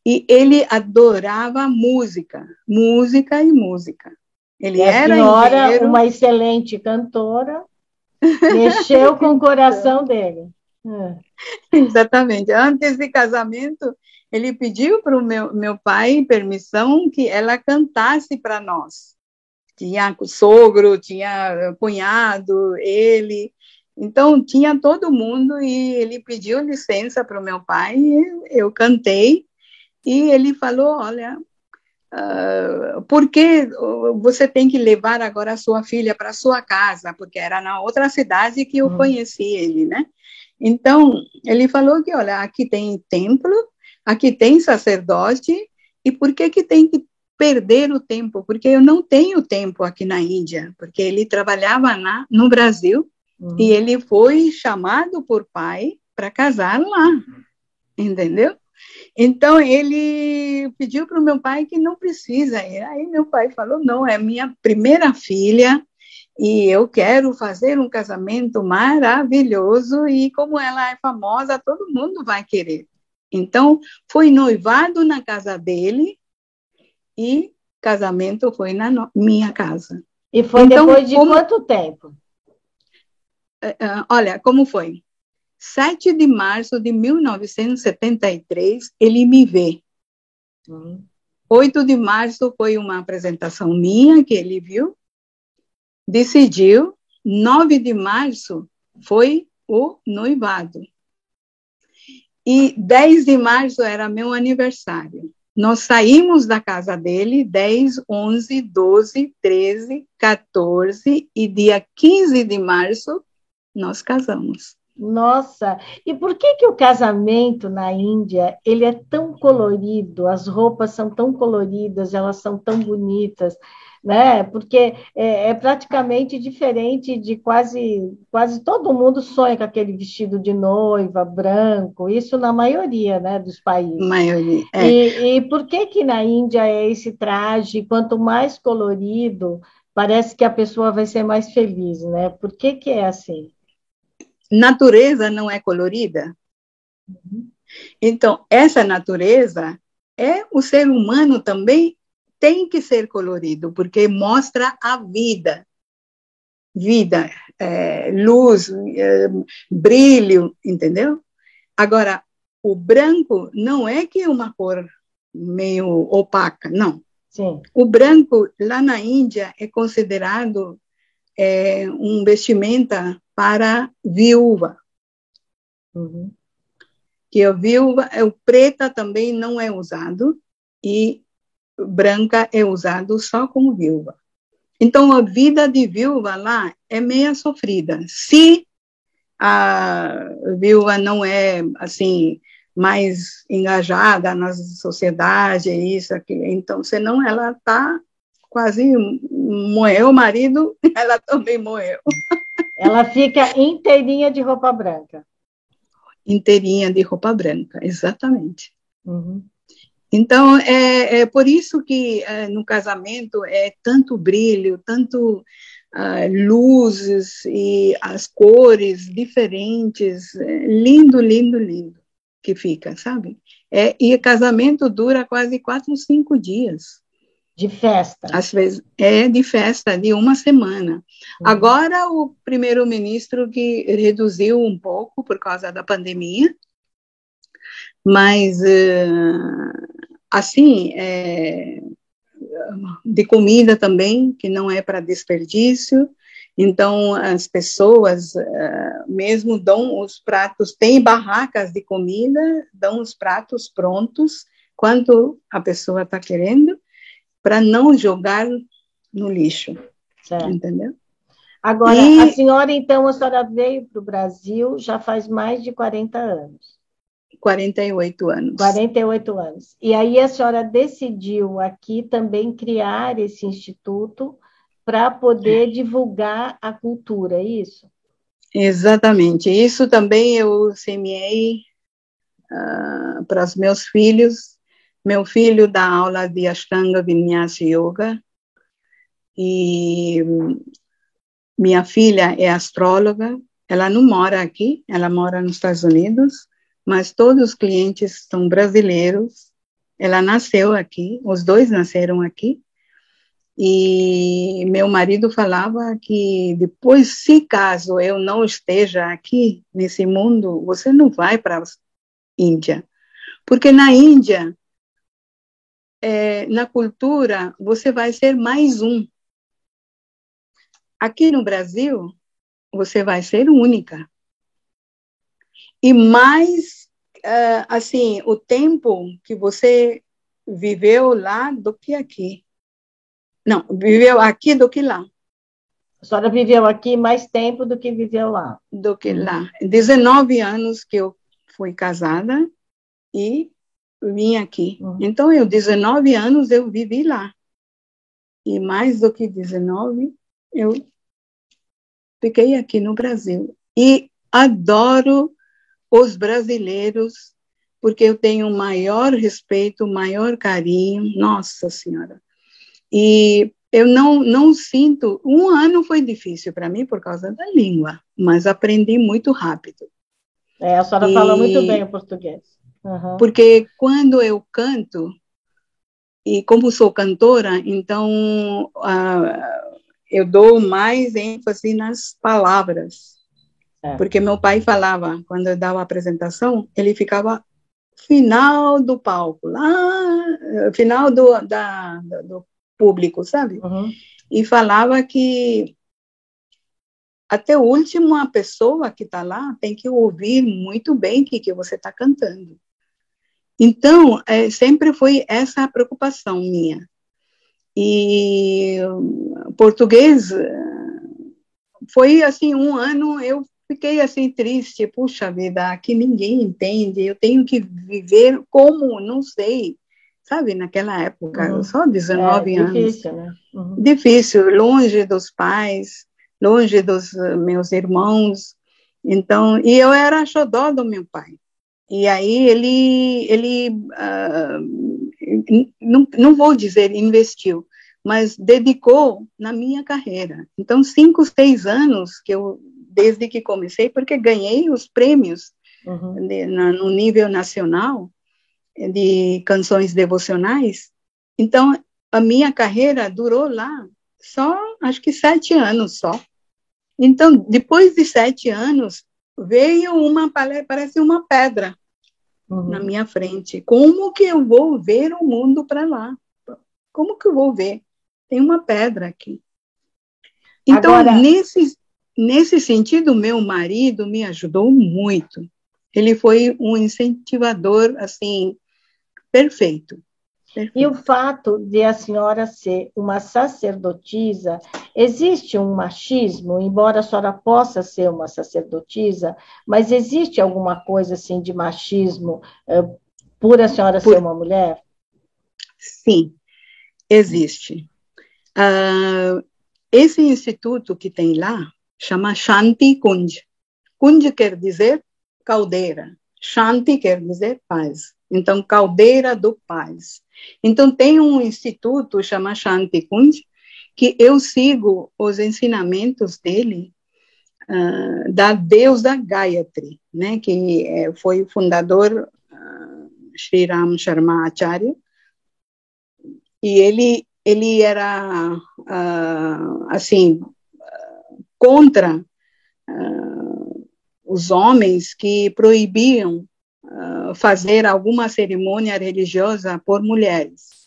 E ele adorava música, música e música. Ele e a era senhora, uma excelente cantora, mexeu com o coração dele. É. Exatamente. Antes de casamento, ele pediu para o meu, meu pai permissão que ela cantasse para nós. Tinha sogro, tinha cunhado, ele. Então, tinha todo mundo e ele pediu licença para o meu pai, eu cantei, e ele falou: Olha, uh, por que você tem que levar agora a sua filha para sua casa? Porque era na outra cidade que eu uhum. conheci ele, né? Então, ele falou que, olha, aqui tem templo, aqui tem sacerdote, e por que que tem que perder o tempo? Porque eu não tenho tempo aqui na Índia, porque ele trabalhava na, no Brasil, uhum. e ele foi chamado por pai para casar lá, entendeu? Então, ele pediu para o meu pai que não precisa ir. Aí meu pai falou, não, é minha primeira filha, e eu quero fazer um casamento maravilhoso e como ela é famosa, todo mundo vai querer. Então, foi noivado na casa dele e casamento foi na no, minha casa. E foi então, depois de como, quanto tempo? Uh, olha, como foi? 7 de março de 1973, ele me vê. Uhum. 8 de março foi uma apresentação minha que ele viu decidiu, 9 de março foi o noivado. E 10 de março era meu aniversário. Nós saímos da casa dele 10, 11, 12, 13, 14 e dia 15 de março nós casamos. Nossa, e por que que o casamento na Índia, ele é tão colorido, as roupas são tão coloridas, elas são tão bonitas? Né? Porque é, é, praticamente diferente de quase quase todo mundo sonha com aquele vestido de noiva branco, isso na maioria, né, dos países. Maioria. É. E, e por que que na Índia é esse traje? Quanto mais colorido, parece que a pessoa vai ser mais feliz, né? Por que que é assim? Natureza não é colorida. Uhum. Então essa natureza é o ser humano também tem que ser colorido, porque mostra a vida. Vida, é, luz, é, brilho, entendeu? Agora, o branco não é que é uma cor meio opaca, não. Sim. O branco, lá na Índia, é considerado é, um vestimenta para viúva. Uhum. Que a viúva, o preta também não é usado, e branca é usado só como viúva. Então, a vida de viúva lá é meia sofrida. Se a viúva não é, assim, mais engajada na sociedade, isso, aquilo, então, senão ela está quase morreu o marido, ela também morreu. Ela fica inteirinha de roupa branca. Inteirinha de roupa branca, exatamente. Uhum. Então, é, é por isso que é, no casamento é tanto brilho, tanto uh, luzes e as cores diferentes, é lindo, lindo, lindo que fica, sabe? É, e o casamento dura quase quatro, cinco dias. De festa. Às vezes, é de festa, de uma semana. Uhum. Agora, o primeiro-ministro que reduziu um pouco por causa da pandemia, mas uh, assim é, de comida também que não é para desperdício então as pessoas uh, mesmo dão os pratos tem barracas de comida dão os pratos prontos quando a pessoa está querendo para não jogar no lixo certo. entendeu Agora, e... a senhora, então, a senhora veio para o Brasil já faz mais de 40 anos. 48 anos. 48 anos. E aí a senhora decidiu aqui também criar esse instituto para poder divulgar a cultura, é isso? Exatamente. Isso também eu semeei uh, para os meus filhos Meu filho dá aula de Ashtanga Vinyasa Yoga. E minha filha é astróloga. Ela não mora aqui, ela mora nos Estados Unidos, mas todos os clientes são brasileiros. Ela nasceu aqui, os dois nasceram aqui. E meu marido falava que depois, se caso eu não esteja aqui nesse mundo, você não vai para a Índia. Porque na Índia, é, na cultura, você vai ser mais um. Aqui no Brasil, você vai ser única. E mais, assim, o tempo que você viveu lá do que aqui. Não, viveu aqui do que lá. A senhora viveu aqui mais tempo do que viveu lá. Do que lá. 19 anos que eu fui casada e vim aqui. Uhum. Então, eu, 19 anos, eu vivi lá. E mais do que 19, eu fiquei aqui no Brasil. E adoro os brasileiros, porque eu tenho maior respeito, maior carinho. Nossa Senhora. E eu não, não sinto. Um ano foi difícil para mim por causa da língua, mas aprendi muito rápido. É, a senhora e, fala muito bem o português. Uhum. Porque quando eu canto, e como sou cantora, então uh, eu dou mais ênfase nas palavras. É. Porque meu pai falava, quando eu dava a apresentação, ele ficava final do palco, lá, final do, da, do público, sabe? Uhum. E falava que até o último a pessoa que está lá tem que ouvir muito bem o que, que você está cantando. Então, é, sempre foi essa a preocupação minha. E português foi assim um ano eu fiquei assim triste, puxa vida, aqui ninguém entende, eu tenho que viver como, não sei sabe, naquela época, uhum. só 19 é, anos. Difícil, né? Uhum. Difícil, longe dos pais, longe dos uh, meus irmãos. Então, e eu era xodó do meu pai. E aí ele, ele uh, não, não vou dizer investiu, mas dedicou na minha carreira. Então, cinco, seis anos que eu, desde que comecei, porque ganhei os prêmios uhum. de, na, no nível nacional, de canções devocionais. Então, a minha carreira durou lá só, acho que sete anos só. Então, depois de sete anos, veio uma, parece uma pedra uhum. na minha frente. Como que eu vou ver o mundo para lá? Como que eu vou ver? Tem uma pedra aqui. Então, Agora... nesse, nesse sentido, meu marido me ajudou muito. Ele foi um incentivador, assim, Perfeito. Perfeito. E o fato de a senhora ser uma sacerdotisa, existe um machismo, embora a senhora possa ser uma sacerdotisa, mas existe alguma coisa assim de machismo uh, por a senhora por... ser uma mulher? Sim, existe. Uh, esse instituto que tem lá chama Shanti Kunj. Kunj quer dizer caldeira. Shanti quer dizer paz. Então, Caldeira do Paz. Então, tem um instituto chamado Shanti Kunj, que eu sigo os ensinamentos dele, uh, da deusa Gayatri, né, que é, foi o fundador uh, Sri Ram Sharma Acharya, e ele, ele era, uh, assim, contra uh, os homens que proibiam fazer alguma cerimônia religiosa por mulheres.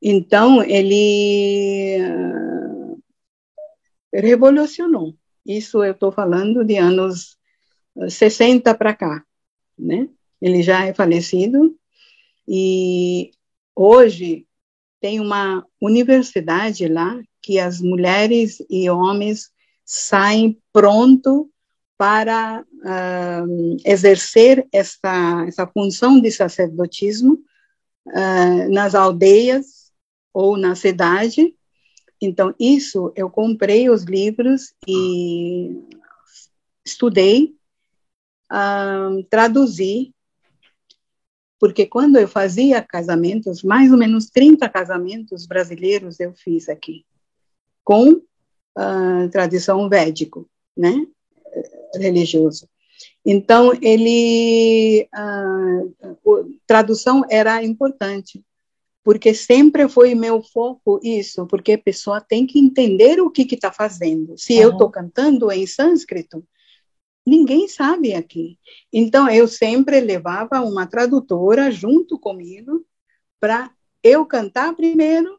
Então, ele uh, revolucionou. Isso eu estou falando de anos 60 para cá, né? Ele já é falecido e hoje tem uma universidade lá que as mulheres e homens saem pronto para uh, exercer essa, essa função de sacerdotismo uh, nas aldeias ou na cidade. Então, isso eu comprei os livros e estudei, uh, traduzi porque quando eu fazia casamentos, mais ou menos 30 casamentos brasileiros eu fiz aqui, com uh, tradição védico, né, religioso. Então, ele, uh, tradução era importante, porque sempre foi meu foco isso, porque a pessoa tem que entender o que está fazendo. Se uhum. eu estou cantando em sânscrito, Ninguém sabe aqui. Então, eu sempre levava uma tradutora junto comigo para eu cantar primeiro,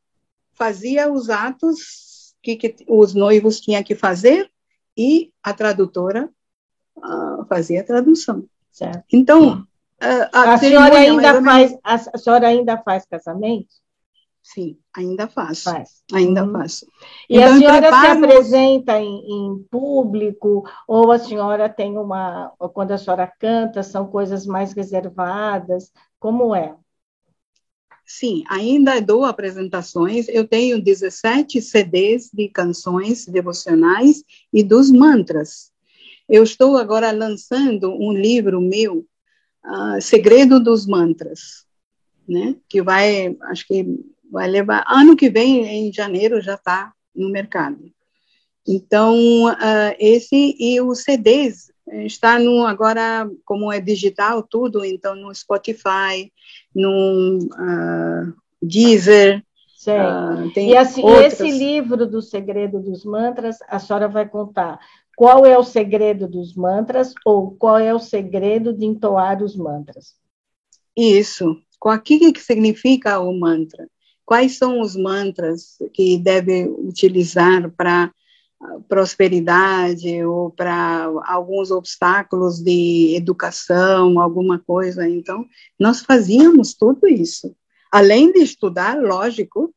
fazia os atos que, que, os noivos tinham que fazer e a tradutora uh, fazia a tradução. Certo. Então, uh, a, a senhora ainda faz, a, a senhora ainda faz casamento? Sim, ainda faço. Faz. Ainda uhum. faço. E então, a senhora preparo... se apresenta em, em, público, ou a senhora tem uma. Quando a senhora canta, são coisas mais reservadas? Como é? Sim, ainda dou apresentações. Eu tenho 17 CDs de canções devocionais e dos mantras. Eu estou agora lançando um livro meu, uh, Segredo dos Mantras, né? Que vai, acho que vai levar. Ano que vem, em janeiro, já está no mercado. Então, uh, esse e os CDs está no agora como é digital tudo, então no Spotify, no uh, Deezer. Uh, e assim, esse livro do segredo dos mantras, a senhora vai contar qual é o segredo dos mantras ou qual é o segredo de entoar os mantras. Isso. O que, que significa o mantra? quais são os mantras que deve utilizar para prosperidade ou para alguns obstáculos de educação, alguma coisa. Então, nós fazíamos tudo isso. Além de estudar, lógico,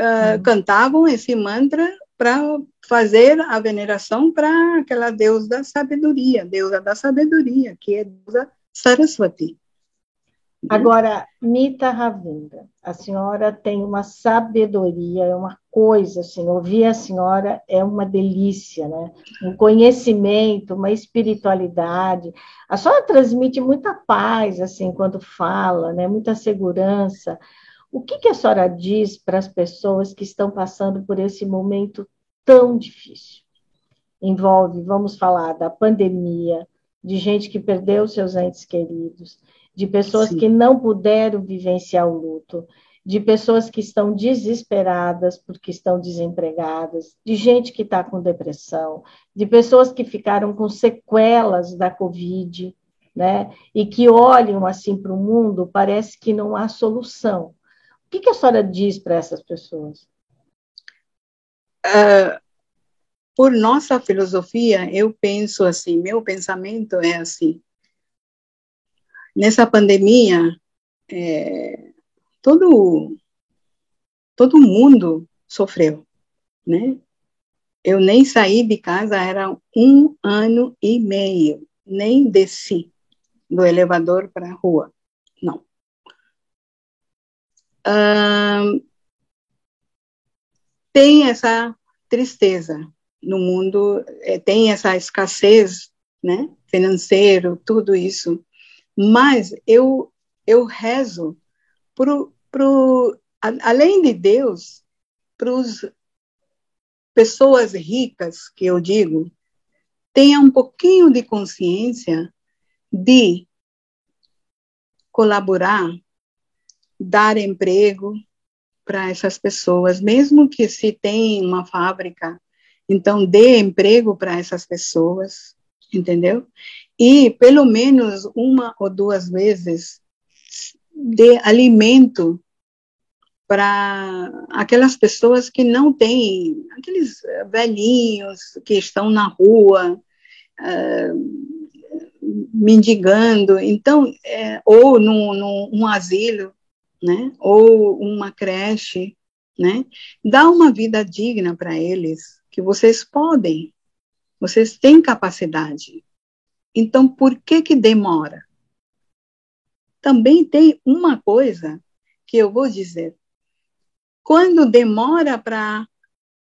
uh, cantavam esse mantra para fazer a veneração para aquela deusa da sabedoria, deusa da sabedoria, que é deusa Saraswati. Agora, Mita Ravindra, a senhora tem uma sabedoria, é uma coisa, assim, ouvir a senhora é uma delícia, né? Um conhecimento, uma espiritualidade. A senhora transmite muita paz, assim, quando fala, né? Muita segurança. O que, que a senhora diz para as pessoas que estão passando por esse momento tão difícil? Envolve, vamos falar, da pandemia, de gente que perdeu seus entes queridos, de pessoas Sim. que não puderam vivenciar o luto, de pessoas que estão desesperadas porque estão desempregadas, de gente que está com depressão, de pessoas que ficaram com sequelas da Covid, né? E que olham assim para o mundo, parece que não há solução. O que, que a senhora diz para essas pessoas? Uh, por nossa filosofia, eu penso assim, meu pensamento é assim: nessa pandemia, é, todo, todo mundo sofreu, né? Eu nem saí de casa, era um ano e meio, nem desci do elevador para a rua, não. tem essa tristeza no mundo, é, tem essa escassez, né, financeiro, tudo isso. Mas eu, eu rezo pro, pro, além de Deus, para as pessoas ricas, que eu digo, tenha um pouquinho de consciência de colaborar, dar emprego para essas pessoas, mesmo que se tem uma fábrica, então dê emprego para essas pessoas, entendeu? E pelo menos uma ou duas vezes de alimento para aquelas pessoas que não têm, aqueles velhinhos que estão na rua, uh, mendigando, então, é, ou num, num asilo, né, ou uma creche, né, dá uma vida digna para eles, que vocês podem, vocês têm capacidade, então, por que que demora? Também tem uma coisa que eu vou dizer. Quando demora para uh,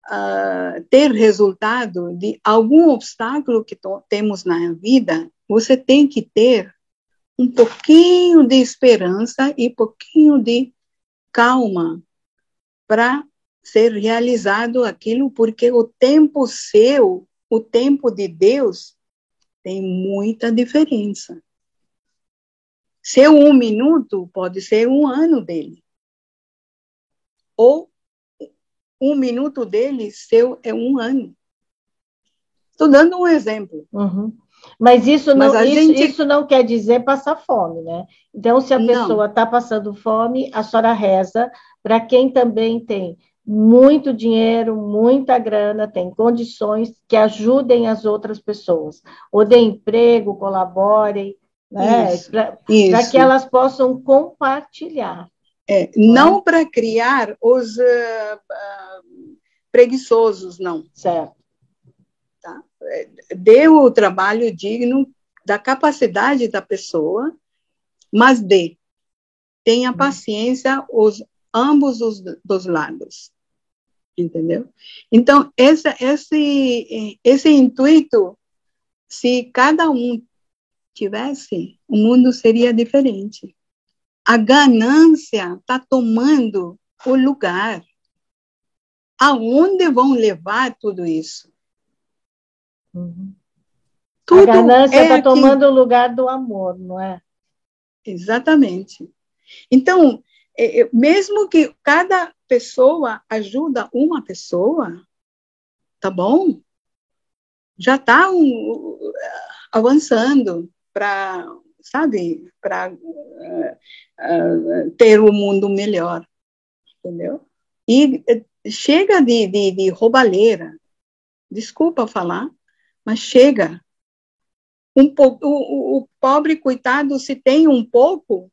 ah, ter resultado de algum obstáculo que temos na vida, você tem que ter um pouquinho de esperança e pouquinho de calma para ser realizado aquilo, porque o tempo seu, o tempo de Deus, tem muita diferença. Seu um minuto pode ser um ano dele. Ou um minuto dele, seu é um ano. Estou dando um exemplo. Uhum. Mas isso não, Mas isso, gente... isso, não quer dizer passar fome, né? Então, se a pessoa está passando fome, a senhora reza para quem também tem muito dinheiro, muita grana, tem condições que ajudem as outras pessoas, ou dê emprego, colaborem, né? Para que elas possam compartilhar. É, não para criar os uh, uh, preguiçosos, não. Certo. Tá? É, dê o trabalho digno da capacidade da pessoa, mas dê. Tenha uhum. paciência os ambos os dos lados. Entendeu? Então, esse, esse, esse intuito, se cada um tivesse, o mundo seria diferente. A ganância está tomando o lugar. Aonde vão levar tudo isso? Uhum. Tudo a ganância está é tomando o lugar do amor, não é? Exatamente. Então, é, é, mesmo que cada pessoa ajuda uma pessoa, tá bom? Já está um, avançando para, sabe, para uh, uh, ter um mundo melhor, entendeu? E uh, chega de, de, de roubalheira, desculpa falar, mas chega. Um pouco, o, o pobre coitado, se tem um pouco,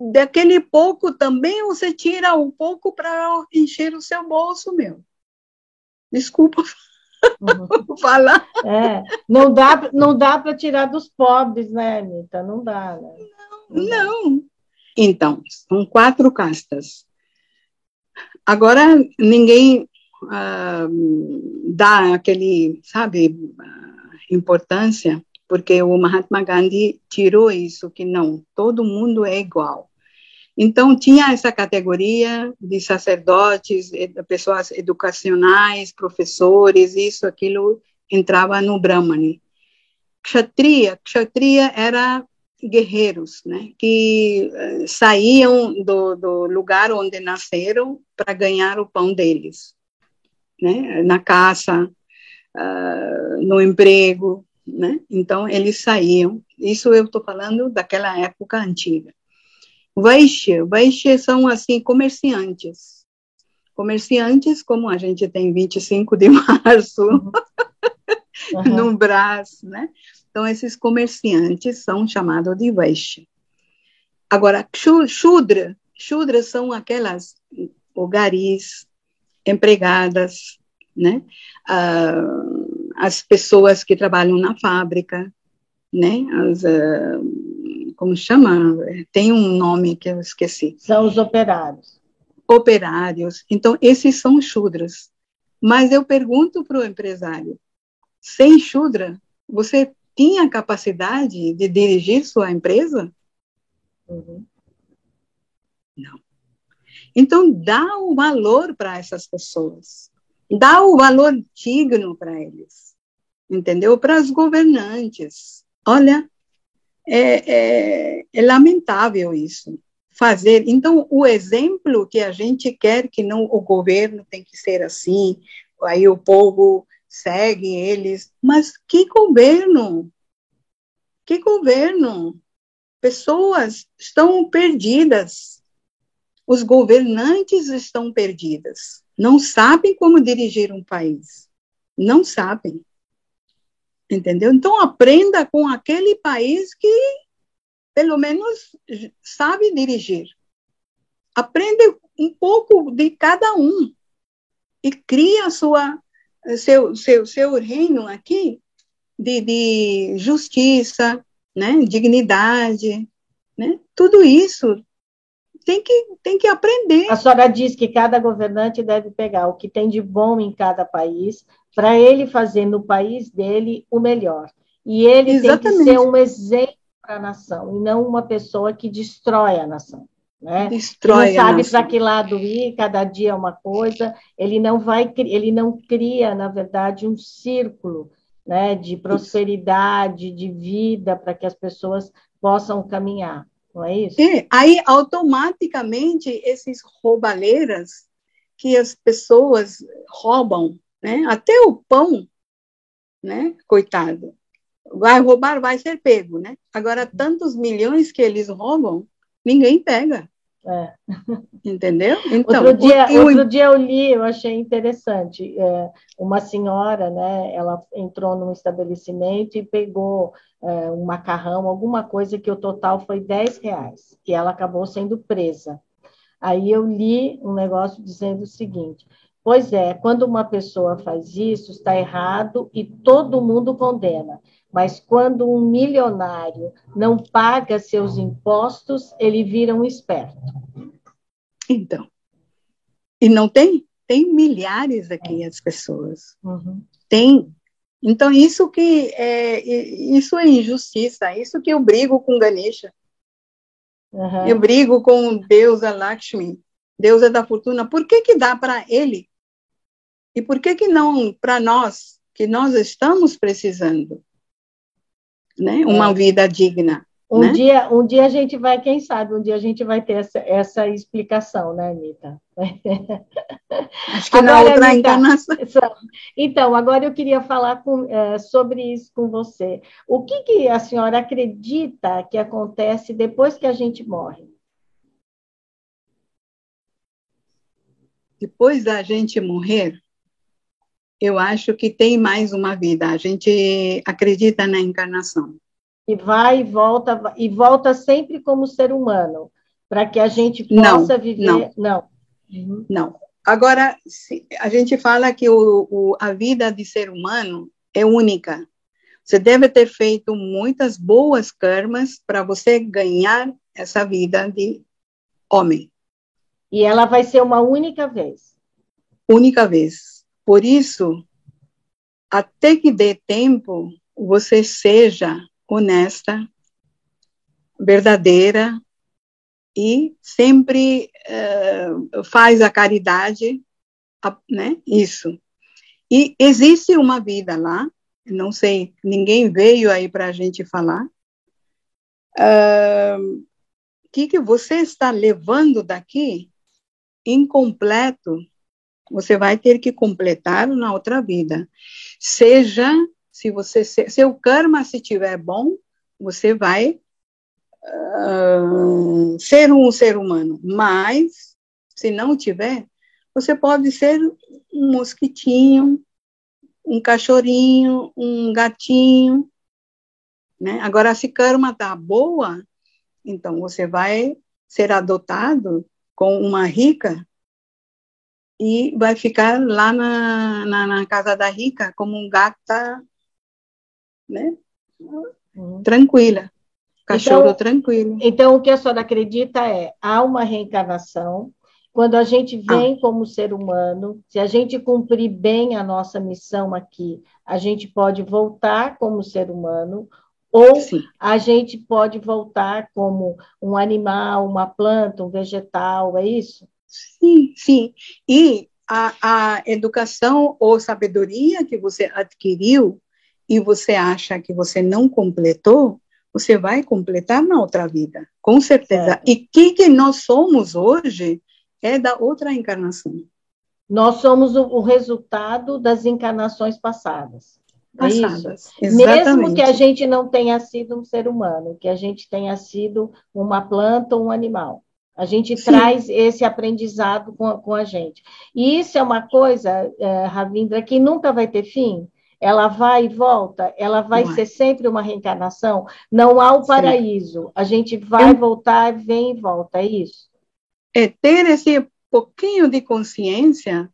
daquele pouco também você tira um pouco para encher o seu bolso, meu. Desculpa uhum. falar. É, não dá, não dá para tirar dos pobres, né, Anitta? Não dá, né? Não, não. Então, são quatro castas. Agora, ninguém ah, dá aquele, sabe, importância, porque o Mahatma Gandhi tirou isso, que não, todo mundo é igual. Então, tinha essa categoria de sacerdotes, pessoas educacionais, professores, isso, aquilo, entrava no Brahmani. Kshatriya, Kshatriya era guerreiros, né, que uh, saíam do, do lugar onde nasceram para ganhar o pão deles, né, na caça, uh, no emprego, né, então eles saíam, isso eu estou falando daquela época antiga. Vaishya, Vaishya são, assim, comerciantes. Comerciantes, como a gente tem 25 de março uhum. no Brás, né? Então, esses comerciantes são chamados de Vaishya. Agora, Shudra, Shudra são aquelas hogaris, empregadas, né? Ah, as pessoas que trabalham na fábrica, né? As, uh, como chama? Tem um nome que eu esqueci. São os operários. Operários. Então, esses são chudras. Mas eu pergunto para o empresário: sem chudra, você tinha capacidade de dirigir sua empresa? Uhum. Não. Então, dá o valor para essas pessoas. Dá o valor digno para eles. Entendeu? Para os governantes. Olha, é, é, é lamentável isso fazer. Então, o exemplo que a gente quer que não o governo tem que ser assim, aí o povo segue eles, mas que governo? Que governo? Pessoas estão perdidas. Os governantes estão perdidas. Não sabem como dirigir um país. Não sabem entendeu? Então aprenda com aquele país que pelo menos sabe dirigir. Aprende um pouco de cada um e cria sua seu seu seu reino aqui de, de justiça, né, dignidade, né? Tudo isso tem que, tem que aprender. A senhora diz que cada governante deve pegar o que tem de bom em cada país para ele fazer no país dele o melhor. E ele Exatamente. tem que ser um exemplo para a nação, e não uma pessoa que destrói a nação. Né? Destrói ele não sabe para que lado ir, cada dia é uma coisa, ele não vai, ele não cria, na verdade, um círculo né, de prosperidade, de vida, para que as pessoas possam caminhar, não é isso? É, aí automaticamente esses roubaleiras que as pessoas roubam, né, até o pão, né, coitado, vai roubar, vai ser pego, né? Agora tantos milhões que eles roubam, ninguém pega. É. Entendeu? Então, outro, dia, o, outro dia eu li, eu achei interessante. É, uma senhora, né, ela entrou num estabelecimento e pegou é, um macarrão, alguma coisa que o total foi 10 reais, e ela acabou sendo presa. Aí eu li um negócio dizendo o seguinte: pois é, quando uma pessoa faz isso, está errado e todo mundo condena. Mas quando um milionário não paga seus impostos, ele vira um esperto. Então. E não tem? Tem milhares aqui é. as pessoas. Uhum. Tem. Então, isso que é, isso é injustiça, isso que eu brigo com Ganesha. Uhum. Eu brigo com Deus, a Lakshmi, Deus é da fortuna. Por que que dá para ele? E por que que não para nós, que nós estamos precisando? né? Uma é. vida digna. Um, né? dia, um dia a gente vai, quem sabe, um dia a gente vai ter essa, essa explicação, né, Anitta? Acho que agora, na outra Anitta, encarnação. Então, agora eu queria falar com, é, sobre isso com você. O que, que a senhora acredita que acontece depois que a gente morre? Depois da gente morrer, eu acho que tem mais uma vida. A gente acredita na encarnação. E vai e volta, e volta sempre como ser humano, para que a gente possa não, viver. Não. Não. Uhum. não. Agora, a gente fala que o, o, a vida de ser humano é única. Você deve ter feito muitas boas karmas para você ganhar essa vida de homem. E ela vai ser uma única vez. Única vez. Por isso, até que dê tempo, você seja honesta, verdadeira e sempre uh, faz a caridade, né? Isso. E existe uma vida lá, não sei, ninguém veio aí para a gente falar. O uh, que, que você está levando daqui incompleto você vai ter que completar na outra vida. Seja, se você se o karma se tiver bom, você vai uh, ser um ser humano. Mas se não tiver, você pode ser um mosquitinho, um cachorrinho, um gatinho, né? Agora, se karma tá boa, então você vai ser adotado com uma rica e vai ficar lá na, na, na casa da rica como um gata, né? Uhum. Tranquila. Cachorro então, tranquilo. Então, o que a senhora acredita é, há uma reencarnação, quando a gente vem ah. como ser humano, se a gente cumprir bem a nossa missão aqui, a gente pode voltar como ser humano, ou Sim. a gente pode voltar como um animal, uma planta, um vegetal, é isso? Sim, sim. E a, a educação ou sabedoria que você adquiriu e você acha que você não completou, você vai completar na outra vida, com certeza. É. E o que, que nós somos hoje é da outra encarnação. Nós somos o, o resultado das encarnações passadas. É passadas. É Mesmo que a gente não tenha sido um ser humano, que a gente tenha sido uma planta ou um animal. A gente Sim. traz esse aprendizado com a, com a, gente. E isso é uma coisa, é, Ravindra, que nunca vai ter fim. Ela vai e volta, ela vai Não ser é. sempre uma reencarnação. Não há o paraíso. Sim. A gente vai é. voltar, vem e volta, é isso? É ter esse pouquinho de consciência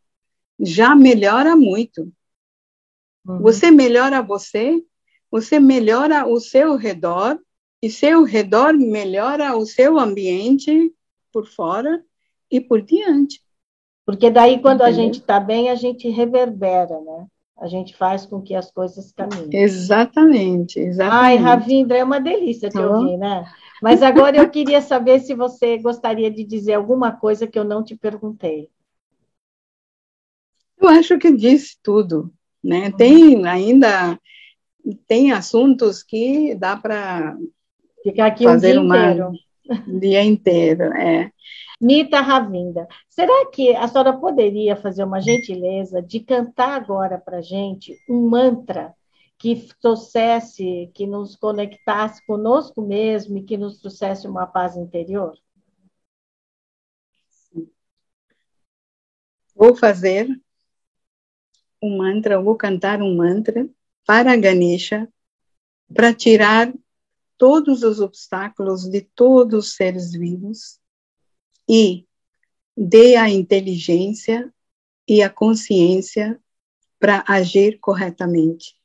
já melhora muito. Uhum. Você melhora você, você melhora o seu redor, e seu redor melhora o seu ambiente, por fora e por diante. Porque daí, quando Entendeu? a gente está bem, a gente reverbera, né? A gente faz com que as coisas caminhem. Exatamente, exatamente. Ai, Ravindra, é uma delícia te ouvir, né? Mas agora eu queria saber se você gostaria de dizer alguma coisa que eu não te perguntei. Eu acho que disse tudo, né? Uhum. Tem ainda tem assuntos que dá para ficar aqui fazer um dia uma, inteiro. Dia inteiro, é. Nita Ravinda, será que a senhora poderia fazer uma gentileza de cantar agora para gente um mantra que trouxesse, que nos conectasse conosco mesmo e que nos trouxesse uma paz interior? Vou fazer um mantra, vou cantar um mantra para Ganesha para tirar todos os obstáculos de todos os seres vivos e dê a inteligência e a consciência para agir corretamente.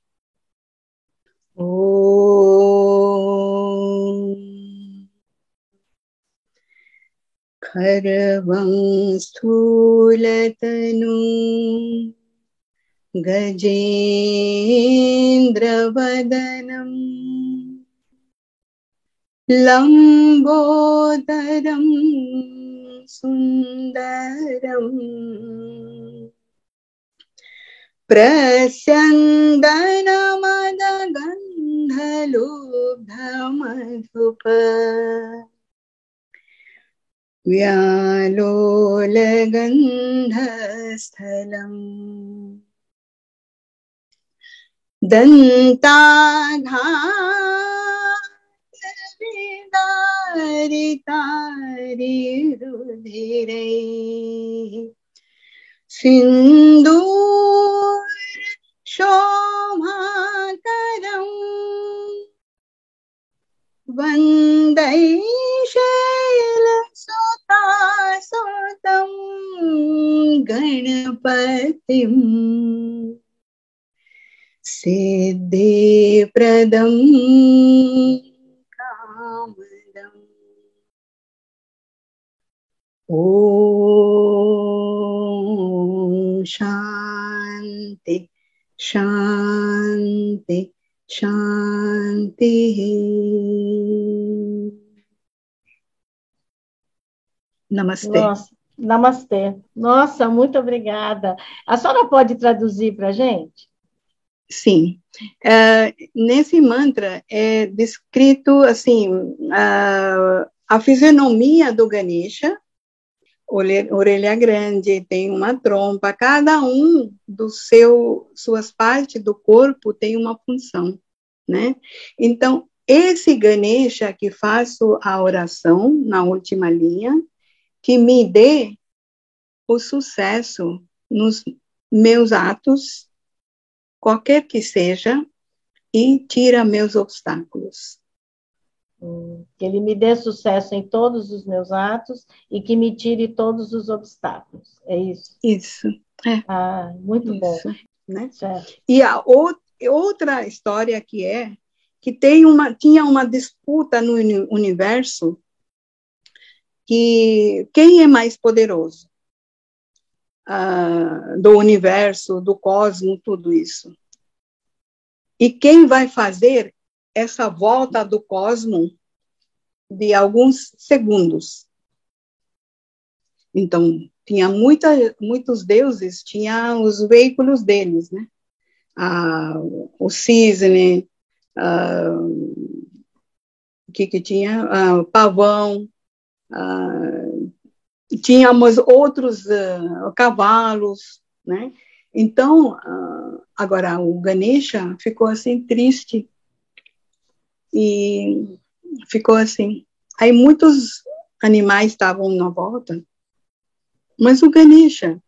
खरवं स्थूलतनु गजेन्द्रवदनम् लंबोदरम लम्बोदरं सुन्दरम् प्रस्यन्दनमदगन्धलोभमधुप व्यालोलगन्धस्थलम् दन्ताघा तारी तारी रुधिरे। सिन्दूर शोभाकरम् वन्दै शैलसुता सुतं गणपतिम्। सिद्धिप्रदम्। Om Shanti, Shanti, Shanti. Namastê. Nossa, namastê. Nossa, muito obrigada. A senhora pode traduzir para a gente? Sim. Uh, nesse mantra é descrito assim uh, a fisionomia do Ganesha, orelha grande, tem uma trompa, cada um dos seu suas partes do corpo tem uma função, né? Então, esse Ganesha que faço a oração na última linha, que me dê o sucesso nos meus atos qualquer que seja, e tira meus obstáculos. Que ele me dê sucesso em todos os meus atos e que me tire todos os obstáculos. É isso? Isso. É. Ah, muito isso, bom. Né? E a outra história que é que tem uma, tinha uma disputa no universo que quem é mais poderoso? uh, do universo, do cosmos, tudo isso. E quem vai fazer essa volta do cosmos de alguns segundos? Então, tinha muita, muitos deuses, tinha os veículos deles, né? Ah, o cisne, ah, o que que tinha? Ah, pavão, ah, tínhamos outros cavalos, né? Então, uh, agora o Ganesha ficou assim triste e ficou assim. Aí muitos animais estavam na volta, mas o Ganesha,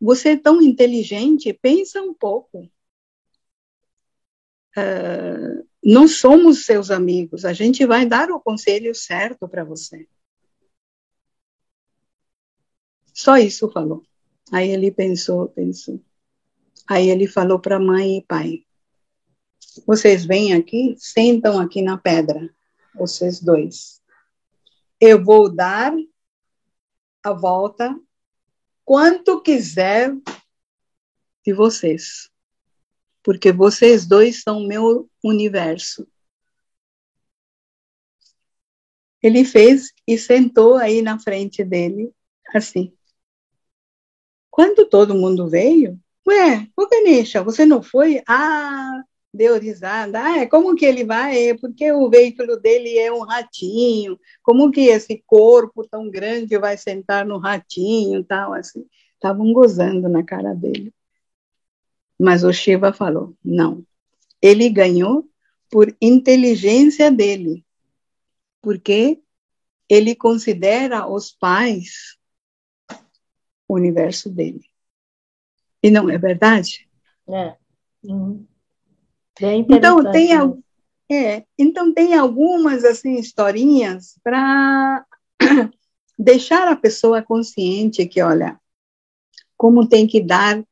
você é tão inteligente, pensa um pouco. Uh, não somos seus amigos, a gente vai dar o conselho certo para você. Só isso falou. Aí ele pensou, pensou. Aí ele falou para mãe e pai: Vocês vêm aqui, sentam aqui na pedra, vocês dois. Eu vou dar a volta quanto quiser de vocês, porque vocês dois são meu universo. Ele fez e sentou aí na frente dele, assim. Quando todo mundo veio, ué, o Ganesha, você não foi? Ah, deu risada. Ah, como que ele vai? Porque o veículo dele é um ratinho. Como que esse corpo tão grande vai sentar no ratinho, tal assim? Estavam gozando na cara dele. Mas o Shiva falou: "Não. Ele ganhou por inteligência dele. Porque ele considera os pais o universo dele. E não é verdade? É. Uhum. Então tem é, então tem algumas assim historinhas para deixar a pessoa consciente que olha como tem que dar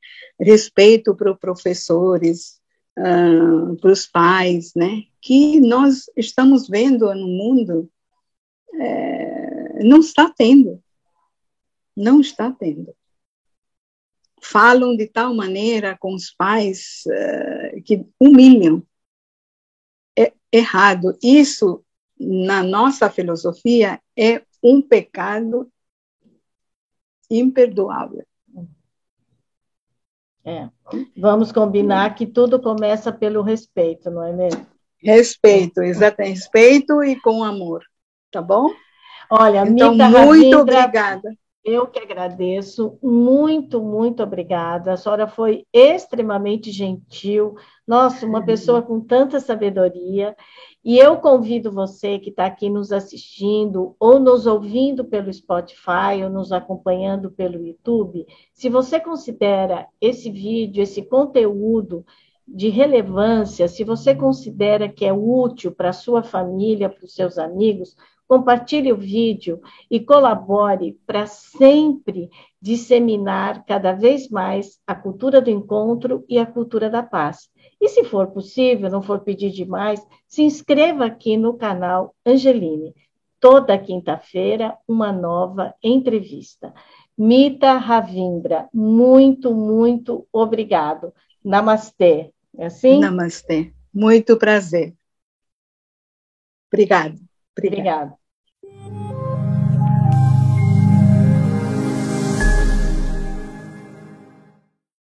respeito para os professores, uh, para os pais, né? Que nós estamos vendo no mundo é, não está tendo, não está tendo falam de tal maneira com os pais uh, que humilham. É errado. Isso, na nossa filosofia, é um pecado imperdoável. É. Vamos combinar que tudo começa pelo respeito, não é mesmo? Respeito, exatamente. Respeito e com amor, tá bom? Olha, então, Mita muito Ravindra, obrigada. Eu que agradeço, muito, muito obrigada. A senhora foi extremamente gentil, nossa, uma pessoa com tanta sabedoria. E eu convido você que está aqui nos assistindo, ou nos ouvindo pelo Spotify, ou nos acompanhando pelo YouTube, se você considera esse vídeo, esse conteúdo de relevância, se você considera que é útil para a sua família, para os seus amigos, compartilhe o vídeo e colabore para sempre disseminar cada vez mais a cultura do encontro e a cultura da paz. E se for possível, não for pedir demais, se inscreva aqui no canal Angeline. Toda quinta-feira, uma nova entrevista. Mita Ravindra, muito, muito obrigado. Namastê. É assim? Namastê. Muito prazer. Obrigado. Obrigada. Obrigada.